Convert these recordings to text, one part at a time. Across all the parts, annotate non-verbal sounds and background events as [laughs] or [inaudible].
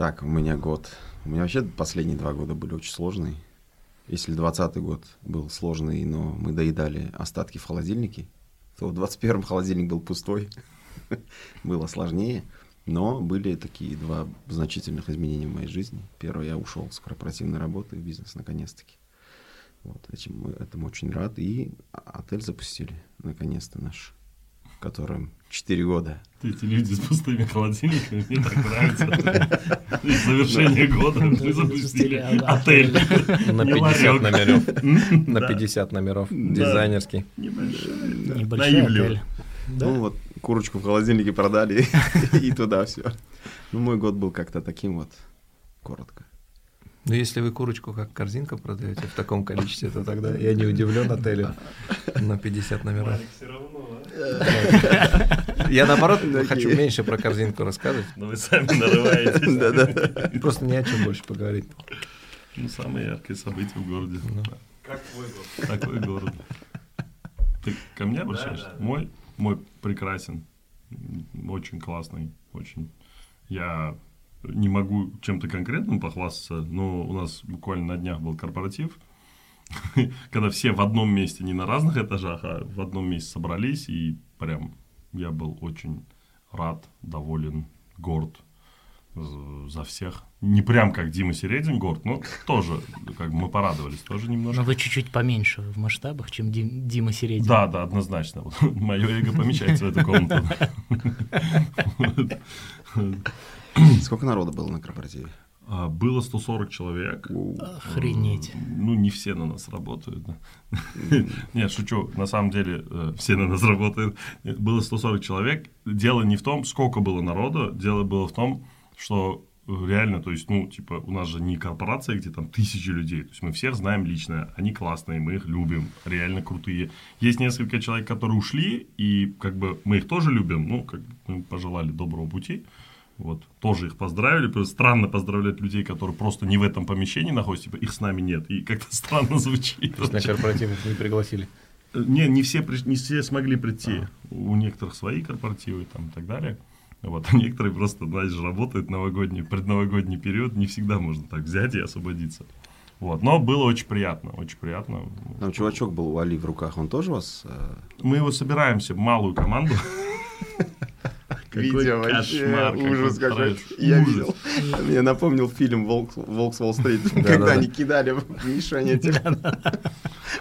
Так, у меня год. У меня вообще последние два года были очень сложные. Если 20 год был сложный, но мы доедали остатки в холодильнике, то в 21-м холодильник был пустой. [laughs] Было сложнее. Но были такие два значительных изменения в моей жизни. Первое, я ушел с корпоративной работы в бизнес наконец-таки. Вот, этим этому очень рад. И отель запустили, наконец-то наш, которым 4 года. Эти люди с пустыми холодильниками, мне так нравится. [laughs] И завершение года мы запустили отель. На 50 номеров. На 50 номеров. Дизайнерский. Небольшой отель. Ну вот, курочку в холодильнике продали [laughs] и туда все. Ну, мой год был как-то таким вот, коротко. Ну, если вы курочку как корзинка продаете в таком количестве, то тогда [laughs] я не удивлен отелю [laughs] на 50 номеров. Я наоборот хочу меньше про корзинку рассказывать. Но вы сами нарываетесь. [laughs] Просто не о чем больше поговорить. Ну, самые яркие события в городе. Как твой год? Такой город. Ты ко мне обращаешься? Мой? Мой прекрасен. Очень классный. Очень. Я не могу чем-то конкретным похвастаться, но у нас буквально на днях был корпоратив, [laughs] когда все в одном месте, не на разных этажах, а в одном месте собрались, и прям я был очень рад, доволен, горд за всех. Не прям как Дима Середин горд, но тоже как бы мы порадовались, тоже немножко. Но вы чуть-чуть поменьше в масштабах, чем Дим, Дима Середин. Да, да, однозначно. [laughs] Мое эго помещается в эту комнату. [laughs] [clears throat] Сколько народу было на корпоративе? А, Было 140 человек. Охренеть. Ну, не все на нас работают. [laughs] Нет, шучу. На самом деле, э, все на нас работают. Было 140 человек. Дело не в том, сколько было народу. Дело было в том, что реально, то есть, ну, типа, у нас же не корпорация, где там тысячи людей. То есть, мы всех знаем лично. Они классные, мы их любим. Реально крутые. Есть несколько человек, которые ушли, и как бы мы их тоже любим. Ну, как бы мы пожелали доброго пути. Вот, тоже их поздравили. Просто странно поздравлять людей, которые просто не в этом помещении находятся, типа, их с нами нет. И как-то [laughs] странно звучит. То есть на корпоратив их не пригласили. Не, не все, не все смогли прийти. У некоторых свои корпоративы там, и так далее. Вот, а некоторые просто, знаешь, работают новогодний, предновогодний период, не всегда можно так взять и освободиться. Вот, но было очень приятно, очень приятно. Там чувачок был у Али в руках, он тоже вас... э, Мы его собираемся, малую команду. [laughs] Видео вообще, кошмар, ужас какой. Я видел. Мне напомнил фильм «Волк, «Волк с Уолл-стрит», когда да. они кидали этих. [laughs]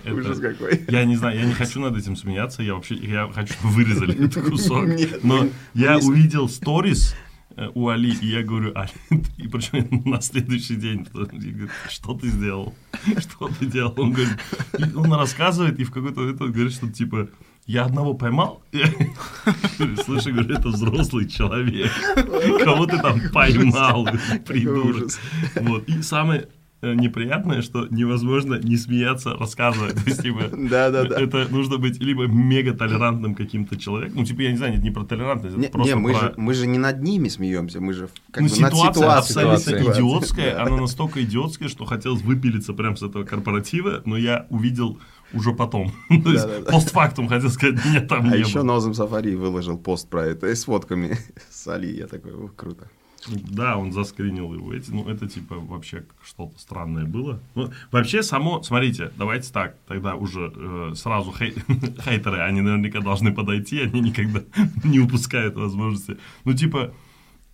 Это- Ужас какой. Я не знаю, я не хочу над этим смеяться, я вообще, я хочу, чтобы вырезали [laughs] этот кусок. Но я увидел сторис э, у Али, и я говорю, Али, и причем на следующий день, я говорю, что ты сделал? Что ты делал? Он говорит, он рассказывает, и в какой-то момент он говорит, что типа, я одного поймал, [laughs] слушай, говорю, это взрослый человек, кого ты там поймал, [laughs] придурок. Вот, и самое э, неприятное, что невозможно не смеяться, рассказывать. То есть, типа, Да-да-да. это нужно быть либо мега толерантным каким-то человеком. Ну, типа, я не знаю, это не про толерантность, это Не, просто не, мы, про... же, мы же не над ними смеемся, мы же как ну, бы над ситуация ситуацией. абсолютно Ситуация. идиотская. Да. Она настолько идиотская, что хотелось выпилиться прямо с этого корпоратива, но я увидел уже потом. [laughs] То есть постфактум хотел сказать, нет, там А не еще было. Нозом Сафари выложил пост про это и с фотками [laughs] с Али. Я такой, «О, круто. Да, он заскринил его. Эти, ну, это типа вообще что-то странное было. Ну, вообще само, смотрите, давайте так, тогда уже э, сразу хей- [laughs] хейтеры, они наверняка должны подойти, они никогда не упускают возможности. Ну, типа,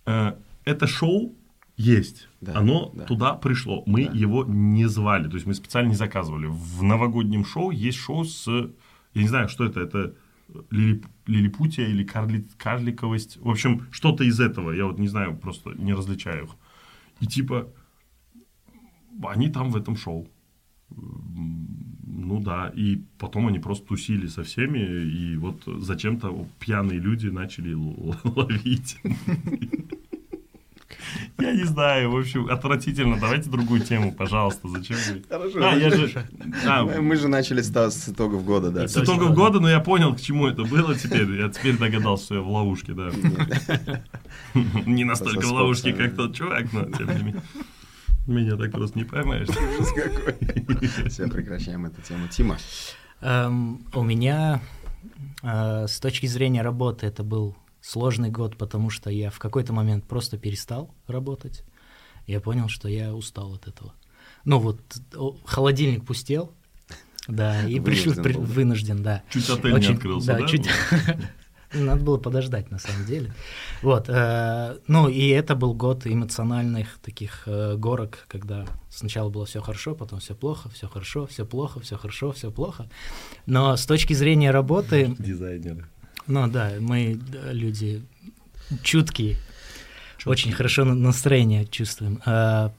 э, это шоу есть. Да, Оно да. туда пришло. Мы Да. его не звали. То есть мы специально не заказывали. В новогоднем шоу есть шоу с. Я не знаю, что это. Это лилип- лилипутия или карли- карликовость. В общем, что-то из этого. Я вот не знаю, просто не различаю их. И типа. Они там в этом шоу. Ну да, и потом они просто тусили со всеми, и вот зачем-то пьяные люди начали ловить. [laughs] Я не знаю, в общем, отвратительно. Давайте другую тему, пожалуйста. Зачем вы? Хорошо. А, я же... а, Мы же начали с, с итогов года, да. с итогов года, но я понял, к чему это было теперь. Я теперь догадался, что я в ловушке, да. [laughs] Не настолько в ловушке, как тот чувак, но тем не менее. Меня так просто не поймаешь. Ужас какой. Все, прекращаем эту тему. Тима. Эм, у меня э, с точки зрения работы это был сложный год, потому что я в какой-то момент просто перестал работать. я понял, что я устал от этого. Ну вот холодильник пустел, да, и пришел при, вынужден, да. Чуть отель Очень, не открылся, да? да? Чуть... [laughs] Надо было подождать, на самом деле. Вот, э, ну и это был год эмоциональных таких э, горок, когда сначала было все хорошо, потом все плохо, все хорошо, все плохо, все хорошо, все плохо. Но с точки зрения работы... Дизайнеры. Ну да, мы люди чуткие, Чуткие. очень хорошо настроение чувствуем. Э,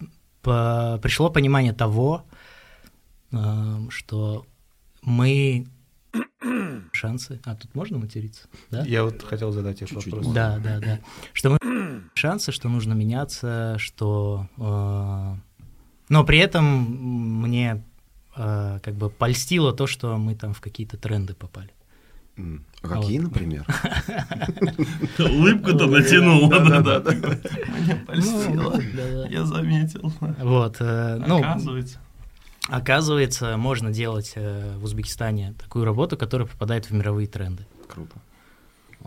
по, пришло понимание того, э, что мы [coughs] шансы. А тут можно материться? Да? Я вот хотел задать этот вопрос. Да, да, да. Что мы [coughs] шансы, что нужно меняться, что. Э, но при этом мне э, как бы польстило то, что мы там в какие-то тренды попали. А какие, например? [laughs] Улыбку-то натянул. Да-да-да. Мне польстило. Я заметил. Вот. Э, ну, Оказывается. Оказывается, можно делать э, в Узбекистане такую работу, которая попадает в мировые тренды. Круто.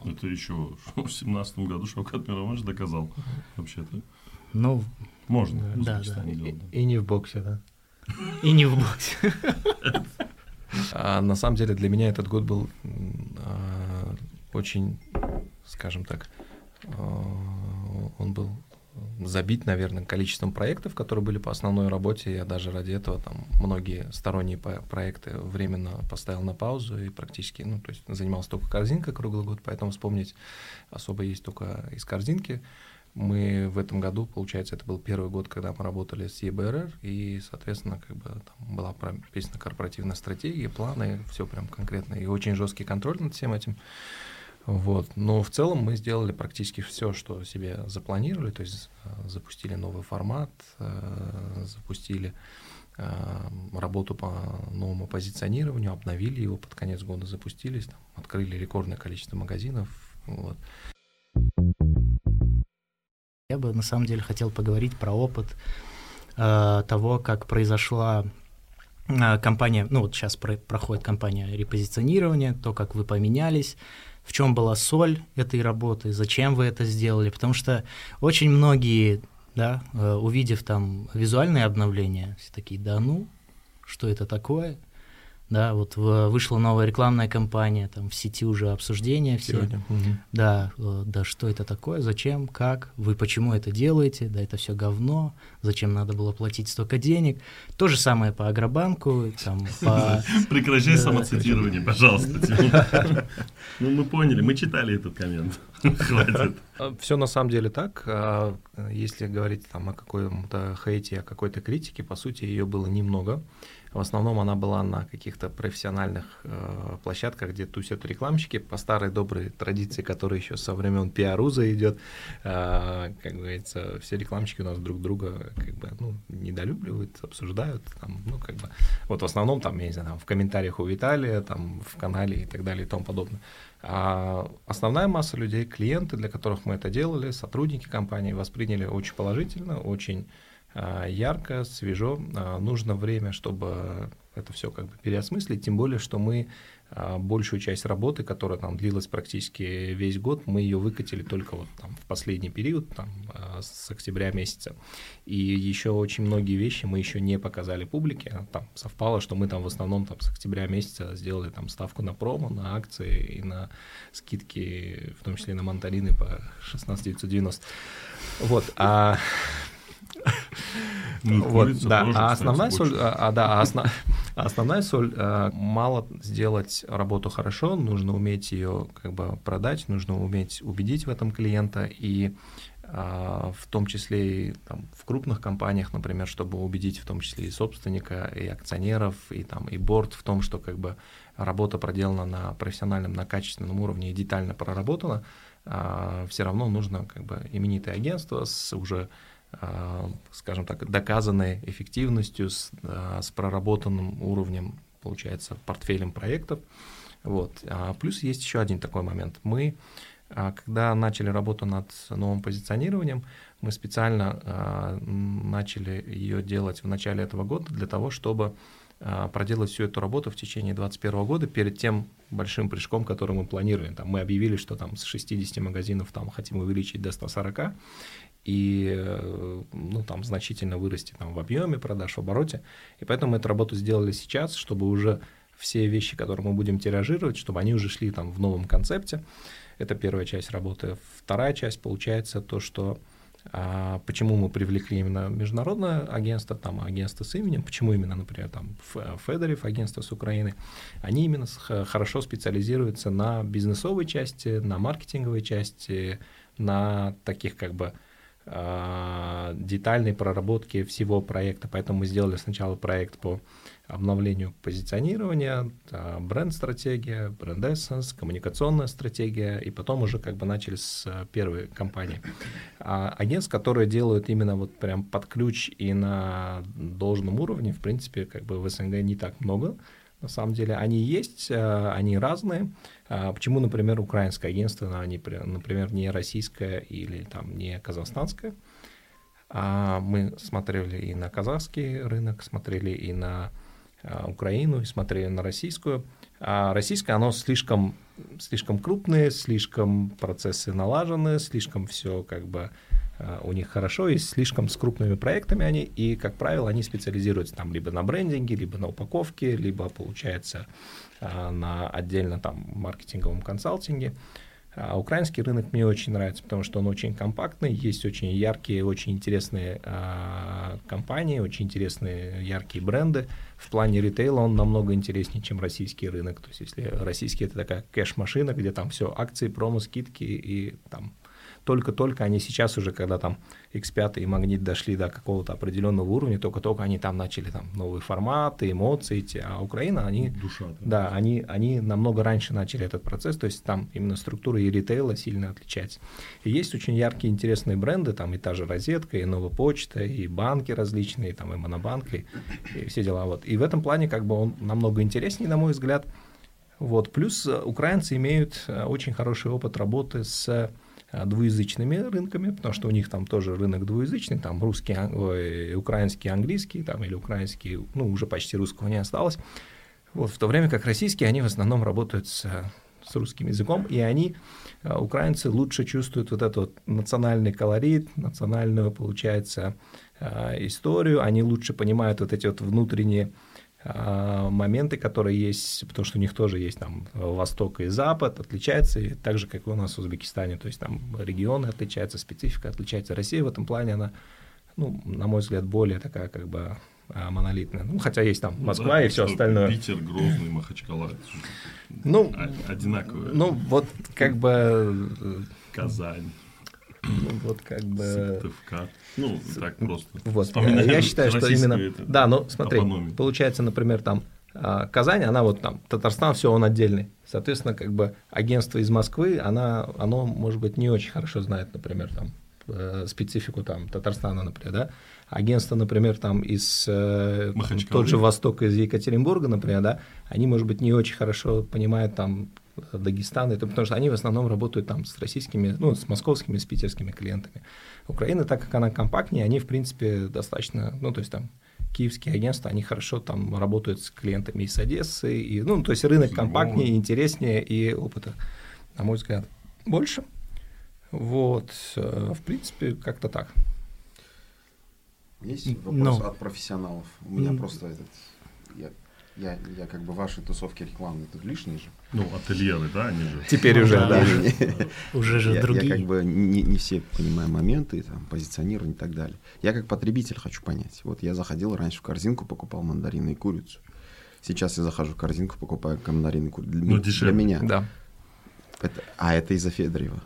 Это еще [laughs] в семнадцатом году Шавкат Миромович доказал вообще-то. Ну, можно. Да, да. И, и не в боксе, да. И не в боксе. [laughs] А на самом деле для меня этот год был а, очень, скажем так, а, он был забить, наверное, количеством проектов, которые были по основной работе. Я даже ради этого там многие сторонние проекты временно поставил на паузу и практически, ну, то есть занимался только корзинкой круглый год, поэтому вспомнить особо есть только из корзинки. Мы в этом году, получается, это был первый год, когда мы работали с ЕБРР, и, соответственно, как бы там была прописана корпоративная стратегия, планы, все прям конкретно, и очень жесткий контроль над всем этим. Вот. Но в целом мы сделали практически все, что себе запланировали, то есть э, запустили новый формат, э, запустили э, работу по новому позиционированию, обновили его под конец года, запустились, там, открыли рекордное количество магазинов. Вот. Я бы на самом деле хотел поговорить про опыт э, того, как произошла э, компания, ну вот сейчас про, проходит компания репозиционирования, то, как вы поменялись, в чем была соль этой работы, зачем вы это сделали, потому что очень многие, да, э, увидев там визуальные обновления, все такие, да ну, что это такое – да, вот вышла новая рекламная кампания, там в сети уже обсуждения все. Сегодня. Да, э, да, что это такое, зачем, как, вы почему это делаете, да, это все говно, зачем надо было платить столько денег. То же самое по Агробанку, там, по... [laughs] Прекращай самоцитирование, пожалуйста. [laughs] Ну, мы поняли, мы читали этот коммент. [laughs] Хватит. А, все на самом деле так. А, если говорить там о каком-то хейте, о какой-то критике, по сути, ее было немного. В основном она была на каких-то профессиональных э, площадках, где тусят рекламщики по старой доброй традиции, которая еще со времен пиаруза идет. Э, как говорится, все рекламщики у нас друг друга как бы ну, недолюбливают, обсуждают. Там, ну, как бы, вот в основном там, я не знаю, там, в комментариях у Виталия, там, в канале и так далее и тому подобное. А основная масса людей, клиенты, для которых мы это делали, сотрудники компании восприняли очень положительно, очень ярко, свежо. А, нужно время, чтобы это все как бы переосмыслить, тем более, что мы а, большую часть работы, которая там длилась практически весь год, мы ее выкатили только вот там в последний период, там, с октября месяца. И еще очень многие вещи мы еще не показали публике. Там совпало, что мы там в основном там с октября месяца сделали там ставку на промо, на акции и на скидки, в том числе на мандарины по 16 990. Вот, а [laughs] ну, вот, да, а основная соль, а, да, основ, основная соль, мало сделать работу хорошо, нужно уметь ее как бы продать, нужно уметь убедить в этом клиента и а, в том числе и там, в крупных компаниях, например, чтобы убедить в том числе и собственника, и акционеров, и там и борт в том, что как бы работа проделана на профессиональном, на качественном уровне и детально проработана, а, все равно нужно как бы именитое агентство с уже скажем так, доказанной эффективностью, с, а, с проработанным уровнем, получается, портфелем проектов. Вот. А плюс есть еще один такой момент. Мы, когда начали работу над новым позиционированием, мы специально начали ее делать в начале этого года для того, чтобы проделать всю эту работу в течение 2021 года перед тем большим прыжком, который мы планируем. Там мы объявили, что там с 60 магазинов там хотим увеличить до 140, и э, ну, там, значительно вырасти там, в объеме продаж, в обороте. И поэтому мы эту работу сделали сейчас, чтобы уже все вещи, которые мы будем тиражировать, чтобы они уже шли там в новом концепте. Это первая часть работы. Вторая часть получается то, что а почему мы привлекли именно международное агентство, там агентство с именем, почему именно, например, там Федорев, агентство с Украины, они именно хорошо специализируются на бизнесовой части, на маркетинговой части, на таких как бы детальной проработке всего проекта. Поэтому мы сделали сначала проект по обновлению позиционирования, бренд-стратегия, бренд-эссенс, коммуникационная стратегия, и потом уже как бы начали с э, первой компании. А агентств, которые делают именно вот прям под ключ и на должном уровне, в принципе, как бы в СНГ не так много. На самом деле они есть, э, они разные. А почему, например, украинское агентство, они, например, не российское или там не казахстанское? А мы смотрели и на казахский рынок, смотрели и на а, Украину и смотрели на российскую. А российская, оно слишком, слишком крупное, слишком процессы налажены, слишком все как бы у них хорошо, и слишком с крупными проектами они, и, как правило, они специализируются там либо на брендинге, либо на упаковке, либо, получается, а, на отдельно там маркетинговом консалтинге. А украинский рынок мне очень нравится, потому что он очень компактный, есть очень яркие, очень интересные а, компании, очень интересные яркие бренды. В плане ритейла он намного интереснее, чем российский рынок. То есть если российский это такая кэш-машина, где там все акции, промо, скидки и там только-только они сейчас уже, когда там X5 и Магнит дошли до какого-то определенного уровня, только-только они там начали там новые форматы, эмоции, а Украина, они, Душа, да, они, они намного раньше начали этот процесс, то есть там именно структура и ритейла сильно отличается. И есть очень яркие, интересные бренды, там и та же розетка, и новая почта, и банки различные, там и монобанк, и, и все дела. Вот. И в этом плане как бы он намного интереснее, на мой взгляд. Вот. Плюс э, украинцы имеют э, очень хороший опыт работы с двуязычными рынками, потому что у них там тоже рынок двуязычный, там русский, ой, украинский, английский, там или украинский, ну, уже почти русского не осталось. Вот, в то время как российские, они в основном работают с, с русским языком, и они, э, украинцы, лучше чувствуют вот этот вот национальный колорит, национальную, получается, э, историю, они лучше понимают вот эти вот внутренние моменты, которые есть, потому что у них тоже есть там Восток и Запад, отличается, и так же, как и у нас в Узбекистане, то есть там регионы отличаются, специфика отличается. Россия в этом плане, она, ну, на мой взгляд, более такая как бы а, монолитная. Ну, хотя есть там ну Москва да, и все остальное. Питер, Грозный, Махачкала. Ну, одинаковые. Ну, вот как бы... Казань. Ну, [coughs] вот как бы... Сыктывкар. Ну, так просто. Вот. Я считаю, что именно... Это, да, ну смотри, апономия. получается, например, там а, Казань, она вот там, Татарстан, все, он отдельный. Соответственно, как бы агентство из Москвы, она, оно, может быть, не очень хорошо знает, например, там, э, специфику там Татарстана, например, да. Агентство, например, там из э, тот же Восток из Екатеринбурга, например, да, они, может быть, не очень хорошо понимают там Дагестан, это потому что они в основном работают там с российскими, ну, с московскими, с питерскими клиентами. Украина, так как она компактнее, они, в принципе, достаточно, ну, то есть там киевские агентства, они хорошо там работают с клиентами из Одессы, и, ну, то есть рынок компактнее, интереснее, и опыта, на мой взгляд, больше. Вот, э, в принципе, как-то так. Есть вопрос Но. от профессионалов? У меня просто этот, я я, я как бы ваши тусовки рекламные тут лишние же. Ну, ательеры, да, они же. Теперь уже, да. [laughs] Уже же другие. Я как бы не все понимаю моменты, там, позиционирование и так далее. Я как потребитель хочу понять. Вот я заходил раньше в корзинку, покупал мандарины и курицу. Сейчас я захожу в корзинку, покупаю мандарины и курицу. Ну, дешевле. Для меня. Да. Это, а это из-за Федорева.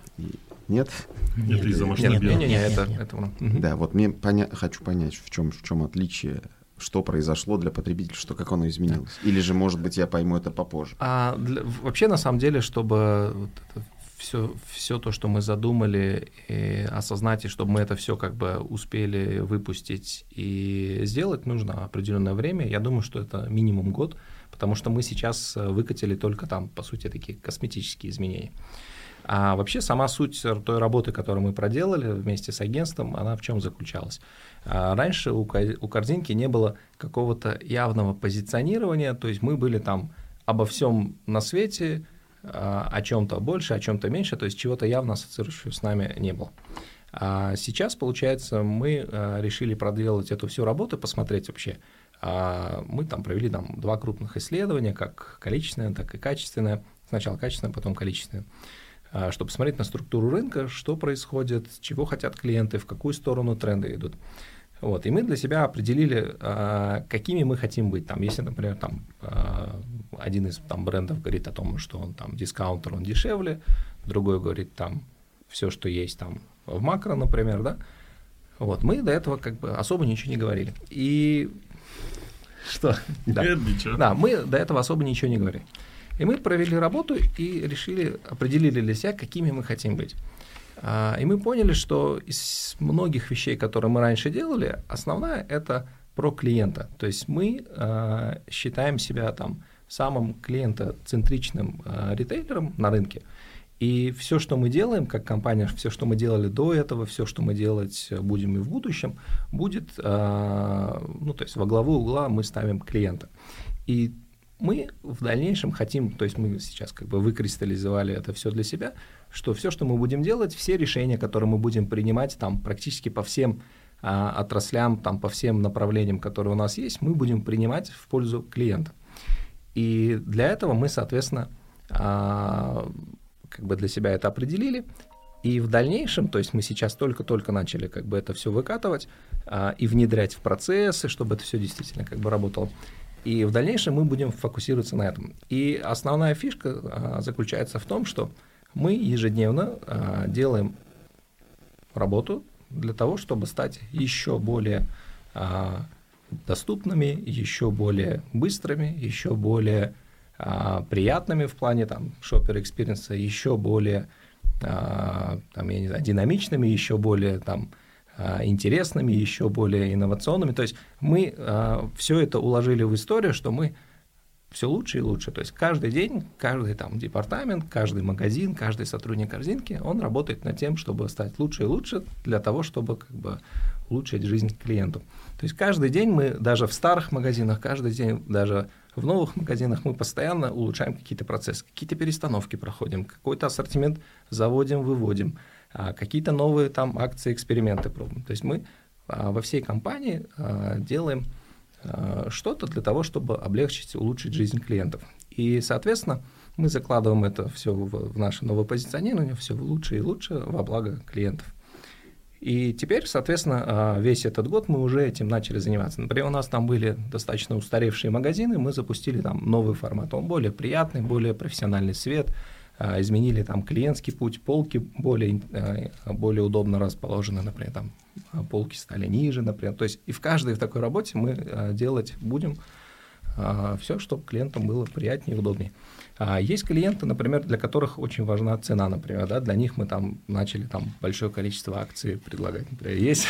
Нет? Нет, это из-за масштабирования. Нет, нет, нет, это, это... Да, вот мне поня... хочу понять, в чем, в чем отличие что произошло для потребителя, что как оно изменилось? Или же, может быть, я пойму это попозже? А для, вообще, на самом деле, чтобы вот это все, все то, что мы задумали, и осознать, и чтобы мы это все как бы успели выпустить и сделать, нужно определенное время. Я думаю, что это минимум год, потому что мы сейчас выкатили только там, по сути, такие косметические изменения. А вообще сама суть той работы, которую мы проделали вместе с агентством, она в чем заключалась? А раньше у, корзинки не было какого-то явного позиционирования, то есть мы были там обо всем на свете, а, о чем-то больше, о чем-то меньше, то есть чего-то явно ассоциирующего с нами не было. А сейчас, получается, мы а, решили проделать эту всю работу, посмотреть вообще. Мы там провели там два крупных исследования, как количественное, так и качественное. Сначала качественное, потом количественное. А, чтобы посмотреть на структуру рынка, что происходит, чего хотят клиенты, в какую сторону тренды идут. Вот, и мы для себя определили, а, какими мы хотим быть. Там, если, например, там, а, один из там, брендов говорит о том, что он там дискаунтер, он дешевле, другой говорит там все, что есть там в макро, например, да, вот, мы до этого как бы особо ничего не говорили. И что? Да. Нет, ничего. Да, мы до этого особо ничего не говорили. И мы провели работу и решили, определили для себя, какими мы хотим быть. А, и мы поняли, что из многих вещей, которые мы раньше делали, основная это про клиента. То есть мы а, считаем себя там самым клиентоцентричным а, ритейлером на рынке. И все, что мы делаем, как компания, все, что мы делали до этого, все, что мы делать будем и в будущем, будет, ну, то есть во главу угла мы ставим клиента. И мы в дальнейшем хотим, то есть мы сейчас как бы выкристаллизовали это все для себя, что все, что мы будем делать, все решения, которые мы будем принимать там практически по всем а, отраслям, там по всем направлениям, которые у нас есть, мы будем принимать в пользу клиента. И для этого мы, соответственно, а, как бы для себя это определили. И в дальнейшем, то есть мы сейчас только-только начали как бы это все выкатывать а, и внедрять в процессы, чтобы это все действительно как бы работало. И в дальнейшем мы будем фокусироваться на этом. И основная фишка а, заключается в том, что мы ежедневно а, делаем работу для того, чтобы стать еще более а, доступными, еще более быстрыми, еще более приятными в плане там shopper experience а, еще более там, я не знаю, динамичными, еще более там, интересными, еще более инновационными. То есть мы а, все это уложили в историю, что мы все лучше и лучше. То есть каждый день, каждый там департамент, каждый магазин, каждый сотрудник корзинки, он работает над тем, чтобы стать лучше и лучше для того, чтобы как бы улучшить жизнь клиенту. То есть каждый день мы даже в старых магазинах, каждый день даже в новых магазинах мы постоянно улучшаем какие-то процессы, какие-то перестановки проходим, какой-то ассортимент заводим, выводим – а, какие-то новые там акции, эксперименты пробуем. То есть мы а, во всей компании а, делаем что-то для того, чтобы облегчить, улучшить жизнь клиентов. И, соответственно, мы закладываем это все в, в наше новое позиционирование, все лучше и лучше во благо клиентов. И теперь, соответственно, весь этот год мы уже этим начали заниматься. Например, у нас там были достаточно устаревшие магазины, мы запустили там новый формат. Он более приятный, более профессиональный свет, а, изменили там клиентский путь, полки более, а, более удобно расположены, например, там а, полки стали ниже, например. То есть и в каждой такой работе мы делать будем все, чтобы клиентам было приятнее и удобнее. А есть клиенты, например, для которых очень важна цена, например, да, для них мы там начали там большое количество акций предлагать, например, есть.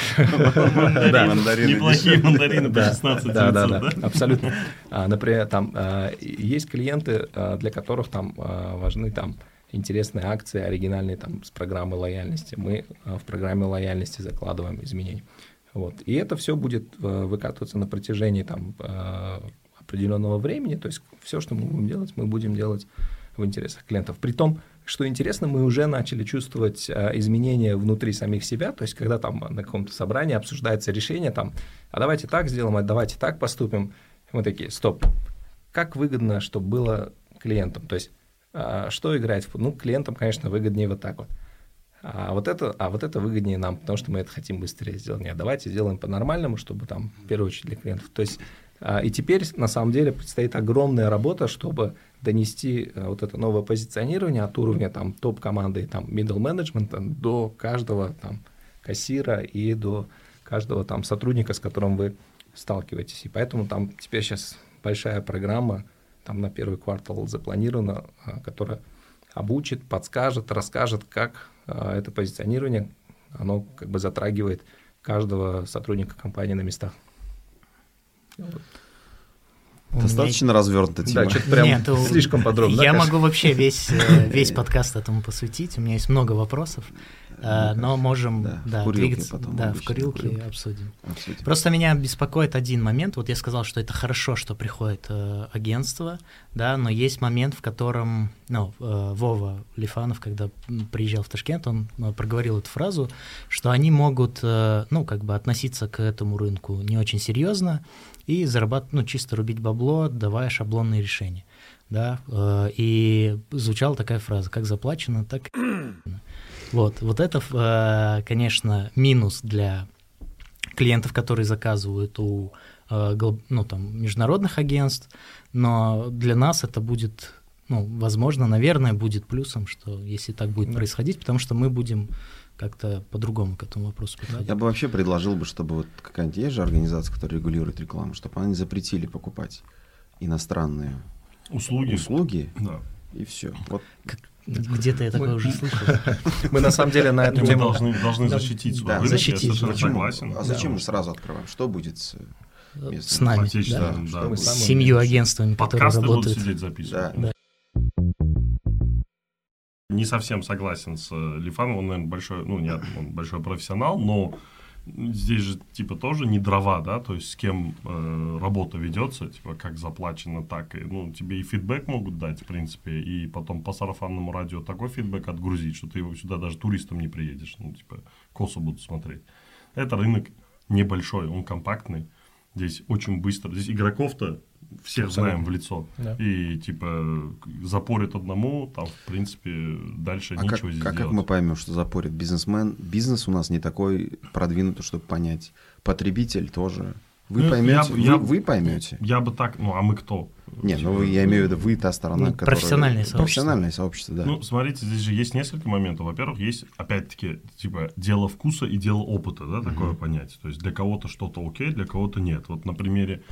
Неплохие мандарины по 16 Да, да, да, абсолютно. Например, там есть клиенты, для которых там важны там интересные акции, оригинальные там с программы лояльности. Мы в программе лояльности закладываем изменения. Вот. И это все будет выкатываться на протяжении там определенного времени. То есть все, что мы будем делать, мы будем делать в интересах клиентов. При том, что интересно, мы уже начали чувствовать а, изменения внутри самих себя, то есть когда там на каком-то собрании обсуждается решение, там, а давайте так сделаем, а давайте так поступим, мы такие, стоп, как выгодно, чтобы было клиентам, то есть а, что играет в... Ну, клиентам, конечно, выгоднее вот так вот. А вот, это, а вот это выгоднее нам, потому что мы это хотим быстрее сделать. Нет, давайте сделаем по-нормальному, чтобы там, в первую очередь, для клиентов. То есть и теперь, на самом деле, предстоит огромная работа, чтобы донести э, вот это новое позиционирование от уровня там, топ-команды там, middle management до каждого там, кассира и до каждого там, сотрудника, с которым вы сталкиваетесь. И поэтому там теперь сейчас большая программа там, на первый квартал запланирована, а, которая обучит, подскажет, расскажет, как а, это позиционирование, оно как бы затрагивает каждого сотрудника компании на местах. Достаточно меня... развернута тема. Да, что-то прям Нет, слишком подробно. Я да, могу вообще весь, э, [laughs] весь подкаст этому посвятить. У меня есть много вопросов. Э, но можем Да, в да, курилке двигаться. потом да, в курилке в курилке. обсудим. Обсудим. Просто меня беспокоит один момент. Вот я сказал, что это хорошо, что приходит э, агентство, да, но есть момент, в котором, ну, э, Вова Лифанов, когда приезжал в Ташкент, он э, проговорил эту фразу, что они могут, э, ну, как бы относиться к этому рынку не очень серьезно и зарабатывать, ну, чисто рубить бабло, давая шаблонные решения, да, э, и звучала такая фраза, как заплачено, так [clears throat] вот, вот это, э, конечно, минус для клиентов, которые заказывают у э, ну, там, международных агентств, но для нас это будет, ну, возможно, наверное, будет плюсом, что если так будет Да. происходить, потому что мы будем как-то по-другому к этому вопросу подходить. Я бы вообще предложил бы, чтобы вот какая-нибудь есть же организация, которая регулирует рекламу, чтобы они запретили покупать иностранные Услуги. услуги, Да. и все. Вот Где-то я такое Мы- уже слышал. [laughs] Мы на самом деле на эту Мы тему... должны, должны защитить свой Да, рынок, защитить. я совершенно почему? согласен. А зачем Да. мы сразу открываем? Что будет с Э, местными С нами, да? Да. мы С семью агентствами, которые Подкасты будут работают. сидеть записывать. Да. Не совсем согласен с э, Лифановым, он, наверное, большой, ну, нет, он большой профессионал, но здесь же, типа, тоже не дрова, да, то есть с кем э, работа ведется, типа, как заплачено, так, и, ну, тебе и фидбэк могут дать, в принципе, и потом по сарафанному радио такой фидбэк отгрузить, что ты его сюда даже туристом не приедешь, ну, типа, косо будут смотреть. Это рынок небольшой, он компактный, здесь очень быстро, здесь игроков-то всех Абсолютно. знаем в лицо, Да. и, типа, запорит одному, там, в принципе, дальше А как, нечего здесь а как делать. мы поймем, что запорит бизнесмен? Бизнес у нас не такой продвинутый, чтобы понять. Потребитель тоже. Вы Ну, поймете, я- я- вы, вы поймете. Я бы так, ну, а мы кто? Не, Типа, ну вы- я имею в виду, вы та сторона, Ну, которая... профессиональное сообщество. Профессиональное сообщество, да. Ну, смотрите, здесь же есть несколько моментов. Во-первых, есть, опять-таки, типа, дело вкуса и дело опыта, да, такое понятие. То есть для кого-то что-то окей, для кого-то нет. Вот на примере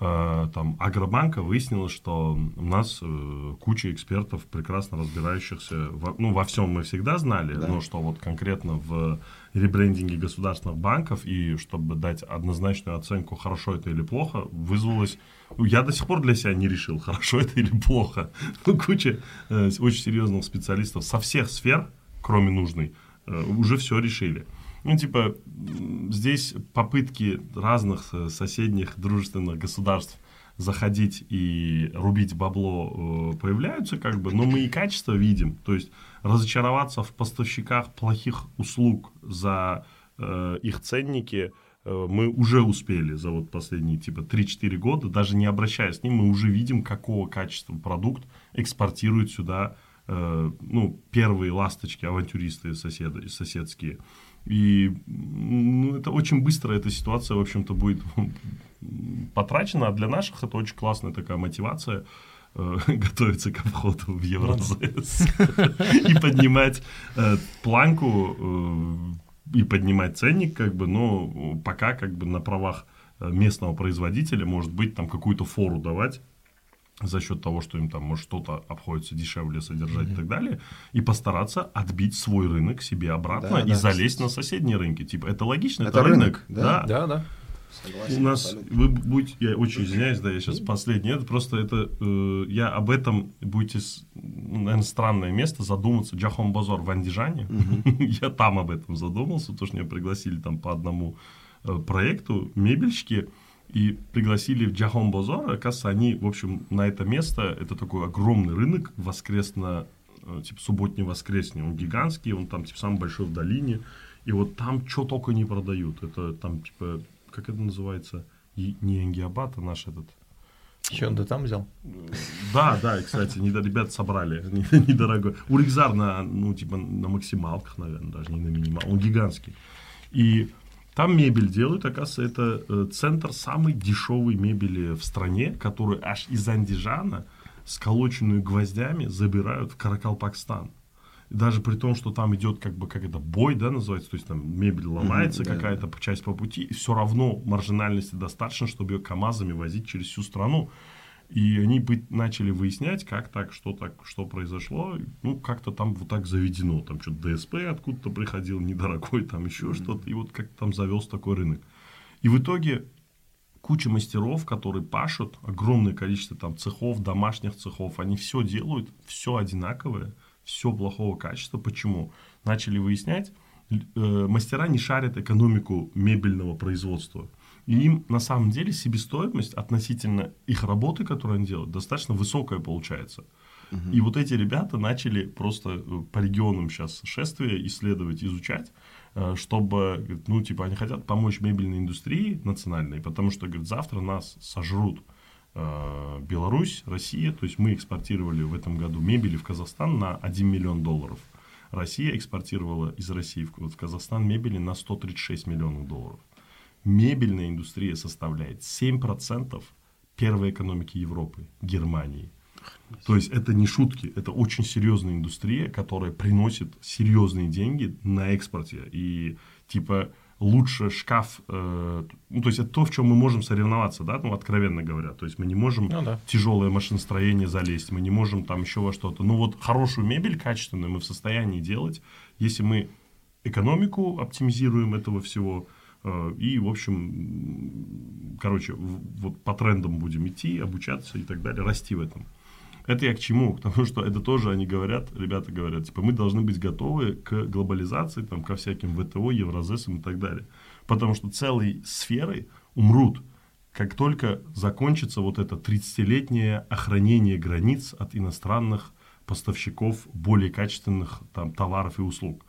там Агробанка выяснилось, что у нас э, куча экспертов, прекрасно разбирающихся, во, ну, во всем мы всегда знали, Да. но что вот конкретно в ребрендинге государственных банков и чтобы дать однозначную оценку, хорошо это или плохо, вызвалось... ну, Я до сих пор для себя не решил, хорошо это или плохо. [laughs] Ну, куча э, очень серьезных специалистов со всех сфер, кроме нужной, э, уже все решили. Ну, типа, здесь попытки разных э, соседних дружественных государств заходить и рубить бабло э, появляются, как бы, но мы и качество видим. То есть разочароваться в поставщиках плохих услуг за э, их ценники э, мы уже успели за вот последние типа 3-4 года, даже не обращаясь к ним, мы уже видим, какого качества продукт экспортируют сюда э, ну, первые ласточки, авантюристы соседы, соседские. И ну, это очень быстро эта ситуация, в общем-то, будет [laughs] потрачена, а для наших это очень классная такая мотивация э, [laughs] готовиться к входу в Евразес [laughs] и поднимать э, планку э, и поднимать ценник, как бы, но пока как бы на правах местного производителя, может быть, там какую-то фору давать за счет того, что им там может что-то обходится дешевле содержать и так далее, и постараться отбить свой рынок себе обратно Да, и да. залезть на соседние рынки. Типа, это логично, это, Это рынок. рынок, да. Да, да. Согласен, У нас, абсолютно. вы будете, я очень извиняюсь, да, я сейчас последний, это просто это, э, я об этом будете, ну, наверное, странное место задуматься, Джахон Базор в Андижане, [laughs] я там об этом задумался, потому что меня пригласили там по одному э, проекту мебельщики, и пригласили в Джахон Базор, оказывается, они, в общем, на это место, это такой огромный рынок, воскресно, э, типа субботний-воскресный, он гигантский, он там, типа, самый большой в долине, и вот там что только не продают, это там, типа, как это называется, И- не Энгиабат, а наш этот, Че он ты там взял? да, да, и, кстати, недо- ребят собрали, [laughs] не- недорогой. Урикзар на, ну, типа, на максималках, наверное, даже не на минимал, он гигантский. И там мебель делают, оказывается, это э, центр самой дешевой мебели в стране, которую аж из Андижана, сколоченную гвоздями, забирают в Каракалпакстан. Даже при том, что там идет как бы как это бой, да, называется, то есть там мебель ломается да. какая-то часть по пути, и все равно маржинальности достаточно, чтобы ее КАМАЗами возить через всю страну. И они быть, начали выяснять, как так, что так, что произошло. Ну, как-то там вот так заведено. Там что-то ДСП откуда-то приходил, недорогой, там еще что-то. И вот как там завелся такой рынок. И в итоге куча мастеров, которые пашут, огромное количество там цехов, домашних цехов, они все делают, все одинаковое, все плохого качества. Почему? Начали выяснять, э, мастера не шарят экономику мебельного производства. И им на самом деле себестоимость относительно их работы, которую они делают, достаточно высокая получается. Угу. И вот эти ребята начали просто э, по регионам сейчас шествия исследовать, изучать, э, чтобы, ну, типа, они хотят помочь мебельной индустрии национальной, потому что, говорят, завтра нас сожрут. Э, Беларусь, Россия, то есть мы экспортировали в этом году мебели в Казахстан на 1 миллион долларов. Россия экспортировала из России в Казахстан мебели на 136 миллионов долларов. Мебельная индустрия составляет 7% первой экономики Европы, Германии. То есть это не шутки, это очень серьезная индустрия, которая приносит серьезные деньги на экспорте. И типа лучше шкаф, э, ну, то есть это то, в чем мы можем соревноваться, да, ну, откровенно говоря. То есть мы не можем ну, да. тяжелое машиностроение залезть, мы не можем там еще во что-то. Ну, вот хорошую мебель качественную мы в состоянии делать, если мы экономику оптимизируем этого всего, и, в общем, короче, вот по трендам будем идти, обучаться и так далее, расти в этом. Это я к чему? К тому, что это тоже они говорят, ребята говорят, типа, мы должны быть готовы к глобализации, там, ко всяким ВТО, Евразесам и так далее. Потому что целые сферы умрут, как только закончится вот это 30-летнее охранение границ от иностранных поставщиков более качественных там, товаров и услуг.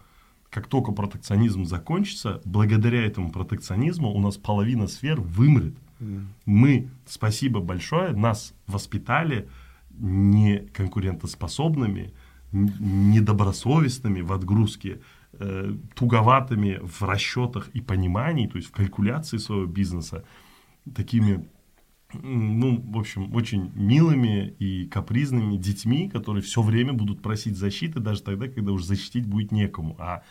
Как только протекционизм закончится, благодаря этому протекционизму у нас половина сфер вымрет. Mm. Мы, спасибо большое, нас воспитали – не конкурентоспособными, недобросовестными в отгрузке, э, туговатыми в расчетах и понимании, то есть в калькуляции своего бизнеса, такими, ну, в общем, очень милыми и капризными детьми, которые все время будут просить защиты, даже тогда, когда уже защитить будет некому. А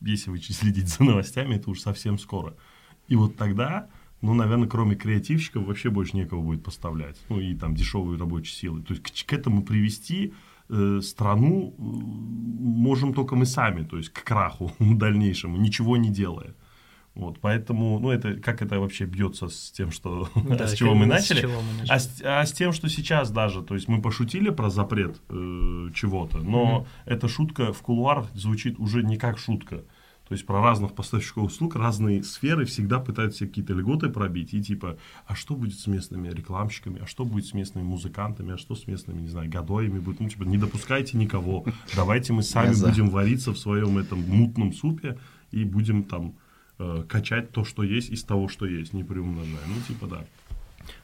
если вы следите за новостями, это уже совсем скоро. И вот тогда ну, наверное, кроме креативщиков вообще больше некого будет поставлять. Ну, и там дешевые рабочие силы. То есть к, к этому привести э, страну э, можем только мы сами, то есть к краху [laughs] дальнейшему, ничего не делая. Вот, поэтому, ну, это, как это вообще бьется с тем, что, да, [laughs] с чего мы начали, чего мы начали. А, с, а с тем, что сейчас даже, то есть мы пошутили про запрет э, чего-то, но mm-hmm. эта шутка в кулуарах звучит уже не как шутка. То есть про разных поставщиков услуг, разные сферы всегда пытаются какие-то льготы пробить. И типа, а что будет с местными рекламщиками, а что будет с местными музыкантами, а что с местными, не знаю, гадоями будет. Ну, типа, не допускайте никого. Давайте мы [laughs] сами будем вариться в своем этом мутном супе и будем там э, качать то, что есть, из того, что есть, не приумножая. Ну, типа, да.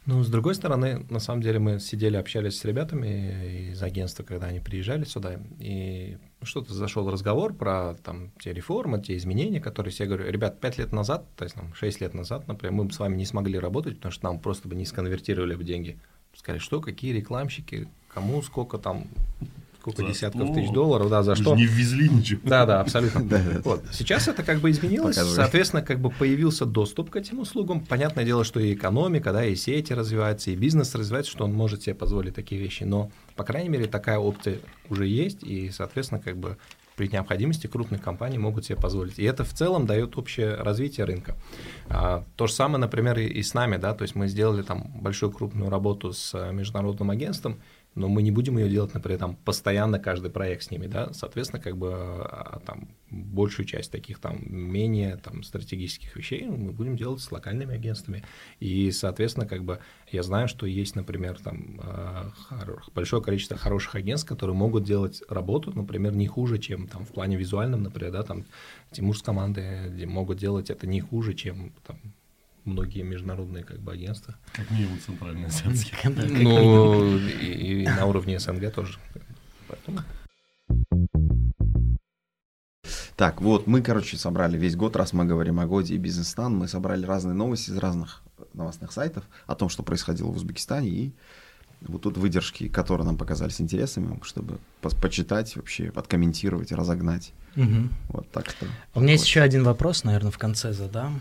Ну, с другой стороны, на самом деле мы сидели, общались с ребятами из агентства, когда они приезжали сюда, и что-то зашел разговор про там те реформы, те изменения, которые все говорю, ребят, пять лет назад, то есть там, 6 лет назад, например, мы бы с вами не смогли работать, потому что нам просто бы не сконвертировали бы деньги. Сказали, что, какие рекламщики, кому сколько там сколько за десятков что? тысяч долларов, да, за что. не ввезли ничего. Да, да, абсолютно. [laughs] вот. Сейчас это как бы изменилось, соответственно, как бы появился доступ к этим услугам. Понятное дело, что и экономика, да, и сети развиваются, и бизнес развивается, что он может себе позволить такие вещи, но, по крайней мере, такая опция уже есть, и, соответственно, как бы при необходимости крупные компании могут себе позволить. И это в целом дает общее развитие рынка. А, то же самое, например, и, и с нами, да, то есть мы сделали там большую крупную работу с международным агентством, но мы не будем ее делать, например, там, постоянно каждый проект с ними, да, соответственно, как бы а, там большую часть таких там менее там стратегических вещей мы будем делать с локальными агентствами, и, соответственно, как бы я знаю, что есть, например, там а, большое количество хороших агентств, которые могут делать работу, например, не хуже, чем там в плане визуальном, например, да, там Тимур с команды могут делать это не хуже, чем там многие международные как бы агентства. Как минимум центральные азиатские. Ну, и на уровне СНГ тоже. Так, вот, мы, короче, собрали весь год, раз мы говорим о годе и бизнес-стан, мы собрали разные новости из разных новостных сайтов о том, что происходило в Узбекистане, и вот тут выдержки, которые нам показались интересными, чтобы по почитать вообще, подкомментировать, разогнать. Угу. Вот так что. У меня есть еще один вопрос, наверное, в конце задам.